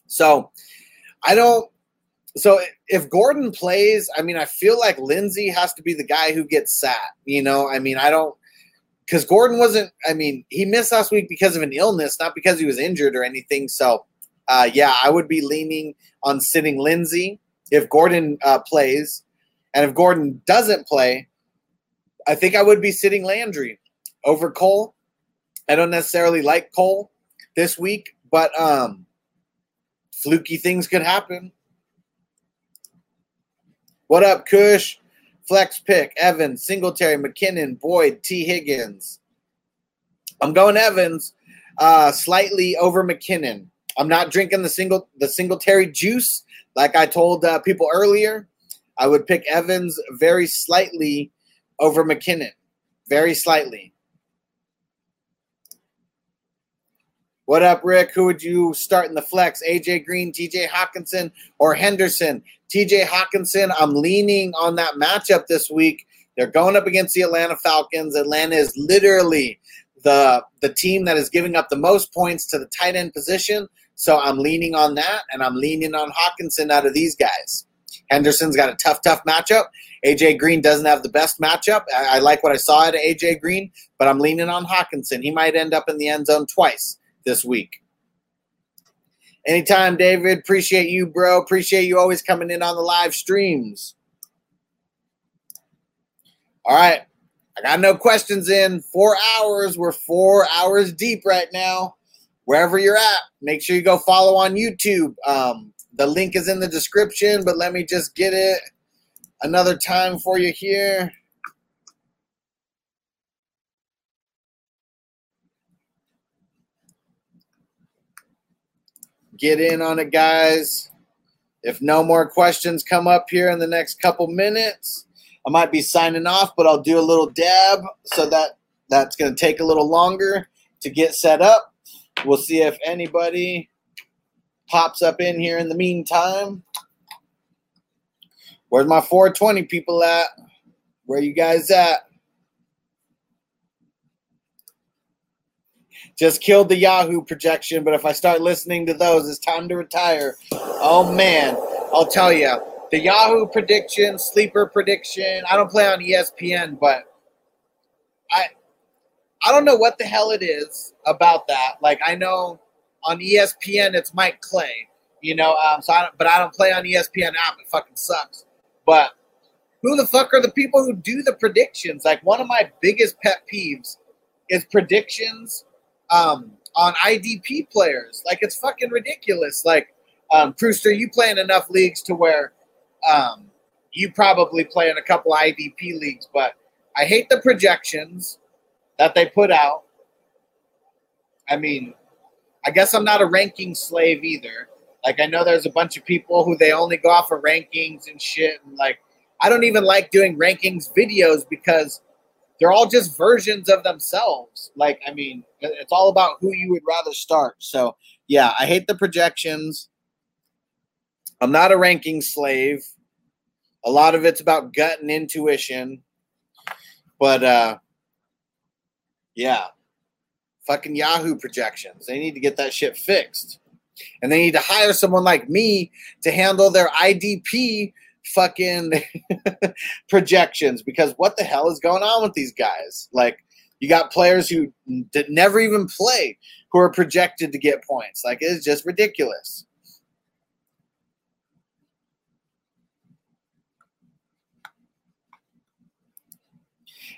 A: So I don't. So if Gordon plays, I mean, I feel like Lindsay has to be the guy who gets sat. You know, I mean, I don't because Gordon wasn't. I mean, he missed last week because of an illness, not because he was injured or anything. So, uh, yeah, I would be leaning on sitting Lindsay if Gordon uh, plays, and if Gordon doesn't play, I think I would be sitting Landry over Cole. I don't necessarily like Cole this week, but um, fluky things could happen. What up, Kush? Flex pick, Evans, Singletary, McKinnon, Boyd, T. Higgins. I'm going Evans uh, slightly over McKinnon. I'm not drinking the single the Singletary juice like I told uh, people earlier. I would pick Evans very slightly over McKinnon, very slightly. What up, Rick? Who would you start in the flex? AJ Green, TJ Hockenson, or Henderson? TJ Hockenson, I'm leaning on that matchup this week. They're going up against the Atlanta Falcons. Atlanta is literally the the team that is giving up the most points to the tight end position. So I'm leaning on that, and I'm leaning on Hockenson out of these guys. Henderson's got a tough, tough matchup. AJ Green doesn't have the best matchup. I, I like what I saw at AJ Green, but I'm leaning on Hockenson. He might end up in the end zone twice this week. Anytime, David. Appreciate you, bro. Appreciate you always coming in on the live streams. All right. I got no questions in. Four hours. We're four hours deep right now. Wherever you're at, make sure you go follow on YouTube. Um, the link is in the description, but let me just get it another time for you here. Get in on it, guys. If no more questions come up here in the next couple minutes, I might be signing off, but I'll do a little dab so that that's going to take a little longer to get set up. We'll see if anybody pops up in here in the meantime. Where's my 420 people at? Where you guys at? Just killed the Yahoo projection, but if I start listening to those, it's time to retire. Oh man, I'll tell you, the Yahoo prediction, sleeper prediction. I don't play on ESPN, but I I don't know what the hell it is about that. Like I know on ESPN it's Mike Clay, you know. Um, so I don't, but I don't play on ESPN app. It fucking sucks. But who the fuck are the people who do the predictions? Like one of my biggest pet peeves is predictions um, on IDP players. Like it's fucking ridiculous. Like um, you play in enough leagues to where um, you probably play in a couple IDP leagues, but I hate the projections that they put out. I mean, I guess I'm not a ranking slave either. Like I know there's a bunch of people who they only go off of rankings and shit, and like I don't even like doing rankings videos because they're all just versions of themselves. Like, I mean, it's all about who you would rather start. So, yeah, I hate the projections. I'm not a ranking slave. A lot of it's about gut and intuition. But uh yeah. Fucking Yahoo projections. They need to get that shit fixed. And they need to hire someone like me to handle their IDP fucking projections because what the hell is going on with these guys? Like, you got players who did never even play who are projected to get points. Like, it's just ridiculous.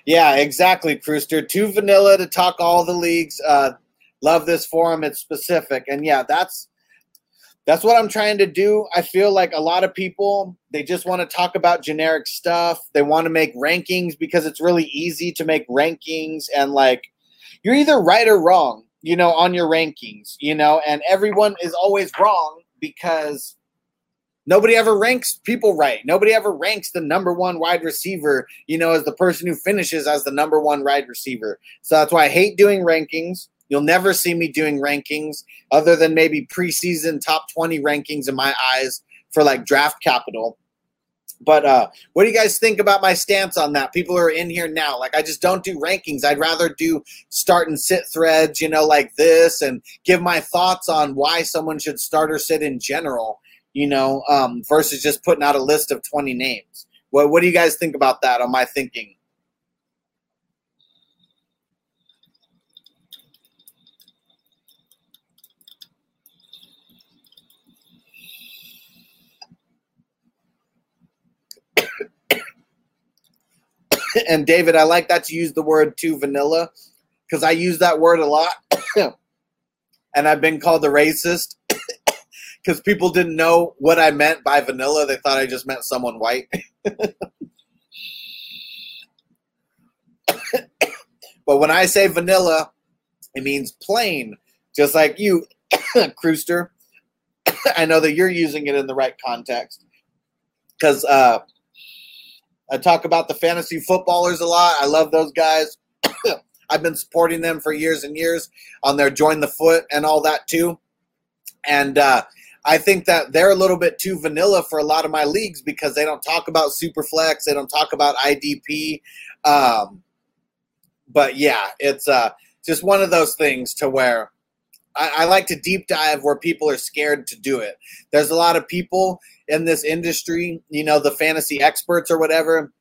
A: Yeah, exactly, Brewster. Too vanilla to talk all the leagues. Uh, love this forum. It's specific, and yeah, that's that's what I'm trying to do. I feel like a lot of people they just want to talk about generic stuff. They want to make rankings because it's really easy to make rankings and like you're either right or wrong, you know, on your rankings, you know, and everyone is always wrong because Nobody ever ranks people right. Nobody ever ranks the number one wide receiver, you know, as the person who finishes as the number one wide receiver. So that's why I hate doing rankings. You'll never see me doing rankings other than maybe preseason top 20 rankings in my eyes for like draft capital. But uh, what do you guys think about my stance on that? People are in here now. Like, I just don't do rankings. I'd rather do start and sit threads, you know, like this, and give my thoughts on why someone should start or sit in general, you know, um, versus just putting out a list of 20 names. What, what do you guys think about that on my thinking? and David, I like that you use the word too vanilla because I use that word a lot. and I've been called a racist because people didn't know what I meant by vanilla. They thought I just meant someone white. but when I say vanilla, it means plain, just like you, Crewster. I know that you're using it in the right context because uh, I talk about the fantasy footballers a lot. I love those guys. I've been supporting them for years and years on their join the foot and all that too. And uh, I think that they're a little bit too vanilla for a lot of my leagues because they don't talk about Superflex, they don't talk about IDP. Um, but yeah, it's uh, just one of those things to where I, I like to deep dive where people are scared to do it. There's a lot of people in this industry, you know, the fantasy experts or whatever,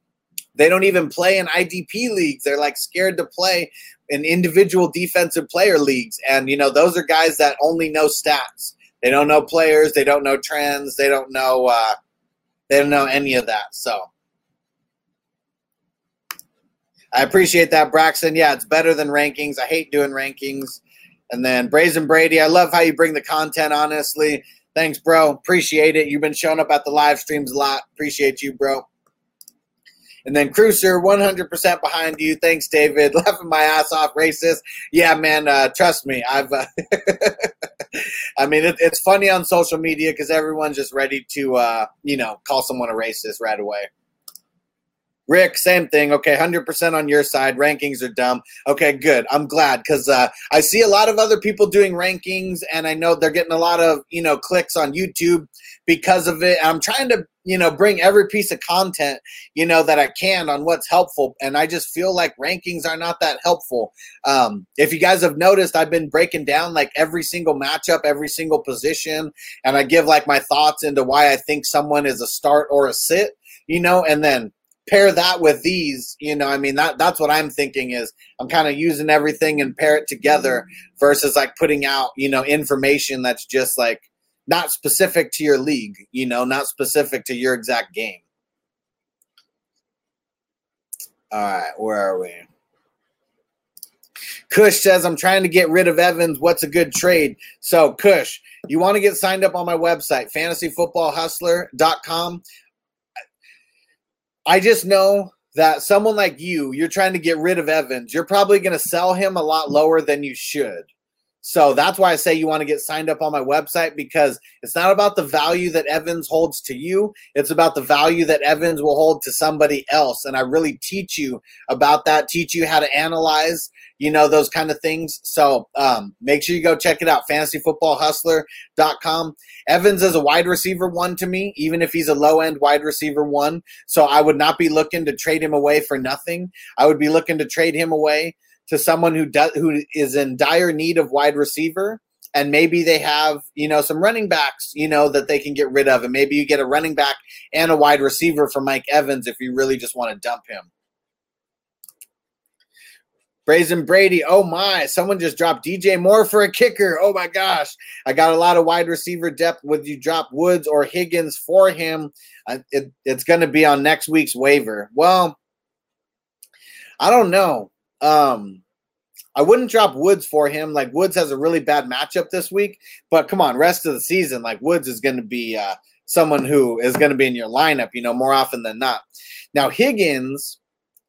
A: they don't even play in IDP leagues. They're like scared to play in individual defensive player leagues. And, you know, those are guys that only know stats. They don't know players. They don't know trends. They don't know, uh, they don't know any of that. So I appreciate that, Braxton. Yeah, it's better than rankings. I hate doing rankings. And then Brazen Brady, I love how you bring the content, honestly. Thanks, bro. Appreciate it. You've been showing up at the live streams a lot. Appreciate you, bro. And then Cruiser, 100% behind you. Thanks, David. Laughing my ass off, racist. Yeah, man. Uh, trust me. I've. Uh, I mean, it, it's funny on social media because everyone's just ready to, uh, you know, call someone a racist right away. Rick, same thing. Okay, 100% on your side. Rankings are dumb. Okay, good. I'm glad because uh, I see a lot of other people doing rankings, and I know they're getting a lot of you know clicks on YouTube because of it. I'm trying to you know bring every piece of content you know that I can on what's helpful, and I just feel like rankings are not that helpful. Um, if you guys have noticed, I've been breaking down like every single matchup, every single position, and I give like my thoughts into why I think someone is a start or a sit. You know, and then pair that with these, you know, I mean that that's what I'm thinking is I'm kind of using everything and pair it together versus like putting out, you know, information that's just like not specific to your league, you know, not specific to your exact game. All right, where are we? Kush says, I'm trying to get rid of Evans. What's a good trade? So, Kush, you want to get signed up on my website, fantasyfootballhustler.com. I just know that someone like you, you're trying to get rid of Evans. You're probably going to sell him a lot lower than you should. So that's why I say you want to get signed up on my website because it's not about the value that Evans holds to you. It's about the value that Evans will hold to somebody else. And I really teach you about that, teach you how to analyze, you know, those kind of things. So um, make sure you go check it out, fantasyfootballhustler.com. Evans is a wide receiver one to me, even if he's a low end wide receiver one. So I would not be looking to trade him away for nothing. I would be looking to trade him away to someone who does who is in dire need of wide receiver and maybe they have you know some running backs you know that they can get rid of and maybe you get a running back and a wide receiver for Mike Evans if you really just want to dump him. Brazen Brady, oh my, someone just dropped DJ Moore for a kicker. Oh my gosh. I got a lot of wide receiver depth. Would you drop Woods or Higgins for him? It, it's going to be on next week's waiver. Well, I don't know. Um, I wouldn't drop Woods for him. Like Woods has a really bad matchup this week, but come on, rest of the season, like Woods is going to be uh, someone who is going to be in your lineup, you know, more often than not. Now Higgins,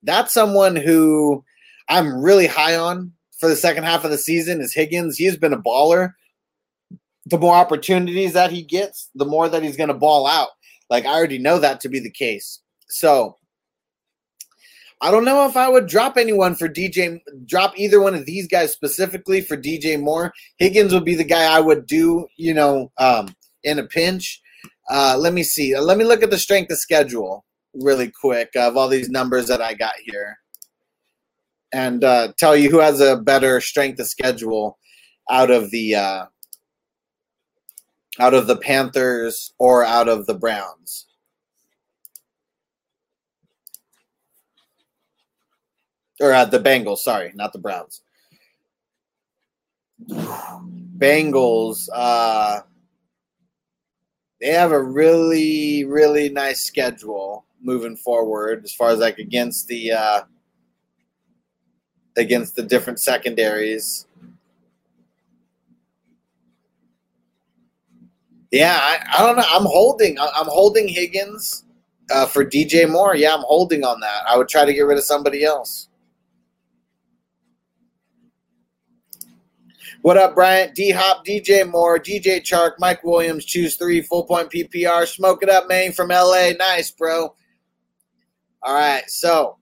A: that's someone who I'm really high on for the second half of the season. Is Higgins? He's been a baller the more opportunities that he gets, the more that he's going to ball out. Like I already know that to be the case. So I don't know if I would drop anyone for DJ, drop either one of these guys specifically for DJ Moore. Higgins would be the guy I would do, you know, um, in a pinch. Uh, let me see. Let me look at the strength of schedule really quick of all these numbers that I got here and uh, tell you who has a better strength of schedule out of the uh, out of the Panthers or out of the Browns. Or uh, the Bengals. Sorry, not the Browns. Bengals. Uh, they have a really, really nice schedule moving forward, as far as like against the uh, against the different secondaries. Yeah, I, I don't know. I'm holding. I'm holding Higgins uh, for DJ Moore. Yeah, I'm holding on that. I would try to get rid of somebody else. What up, Bryant? D Hop, DJ Moore, DJ Chark, Mike Williams, choose three, full point PPR. Smoke it up, man, from LA. Nice, bro. All right, so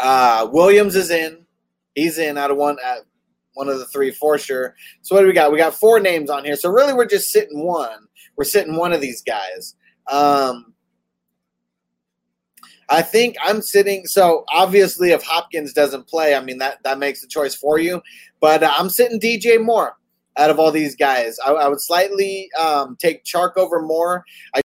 A: uh, Williams is in. He's in out of one uh, one of the three for sure. So what do we got? We got four names on here. So really, we're just sitting one. We're sitting one of these guys. Um, I think I'm sitting. So obviously, if Hopkins doesn't play, I mean that that makes the choice for you. But uh, I'm sitting DJ Moore out of all these guys. I, I would slightly um, take Chark over Moore. I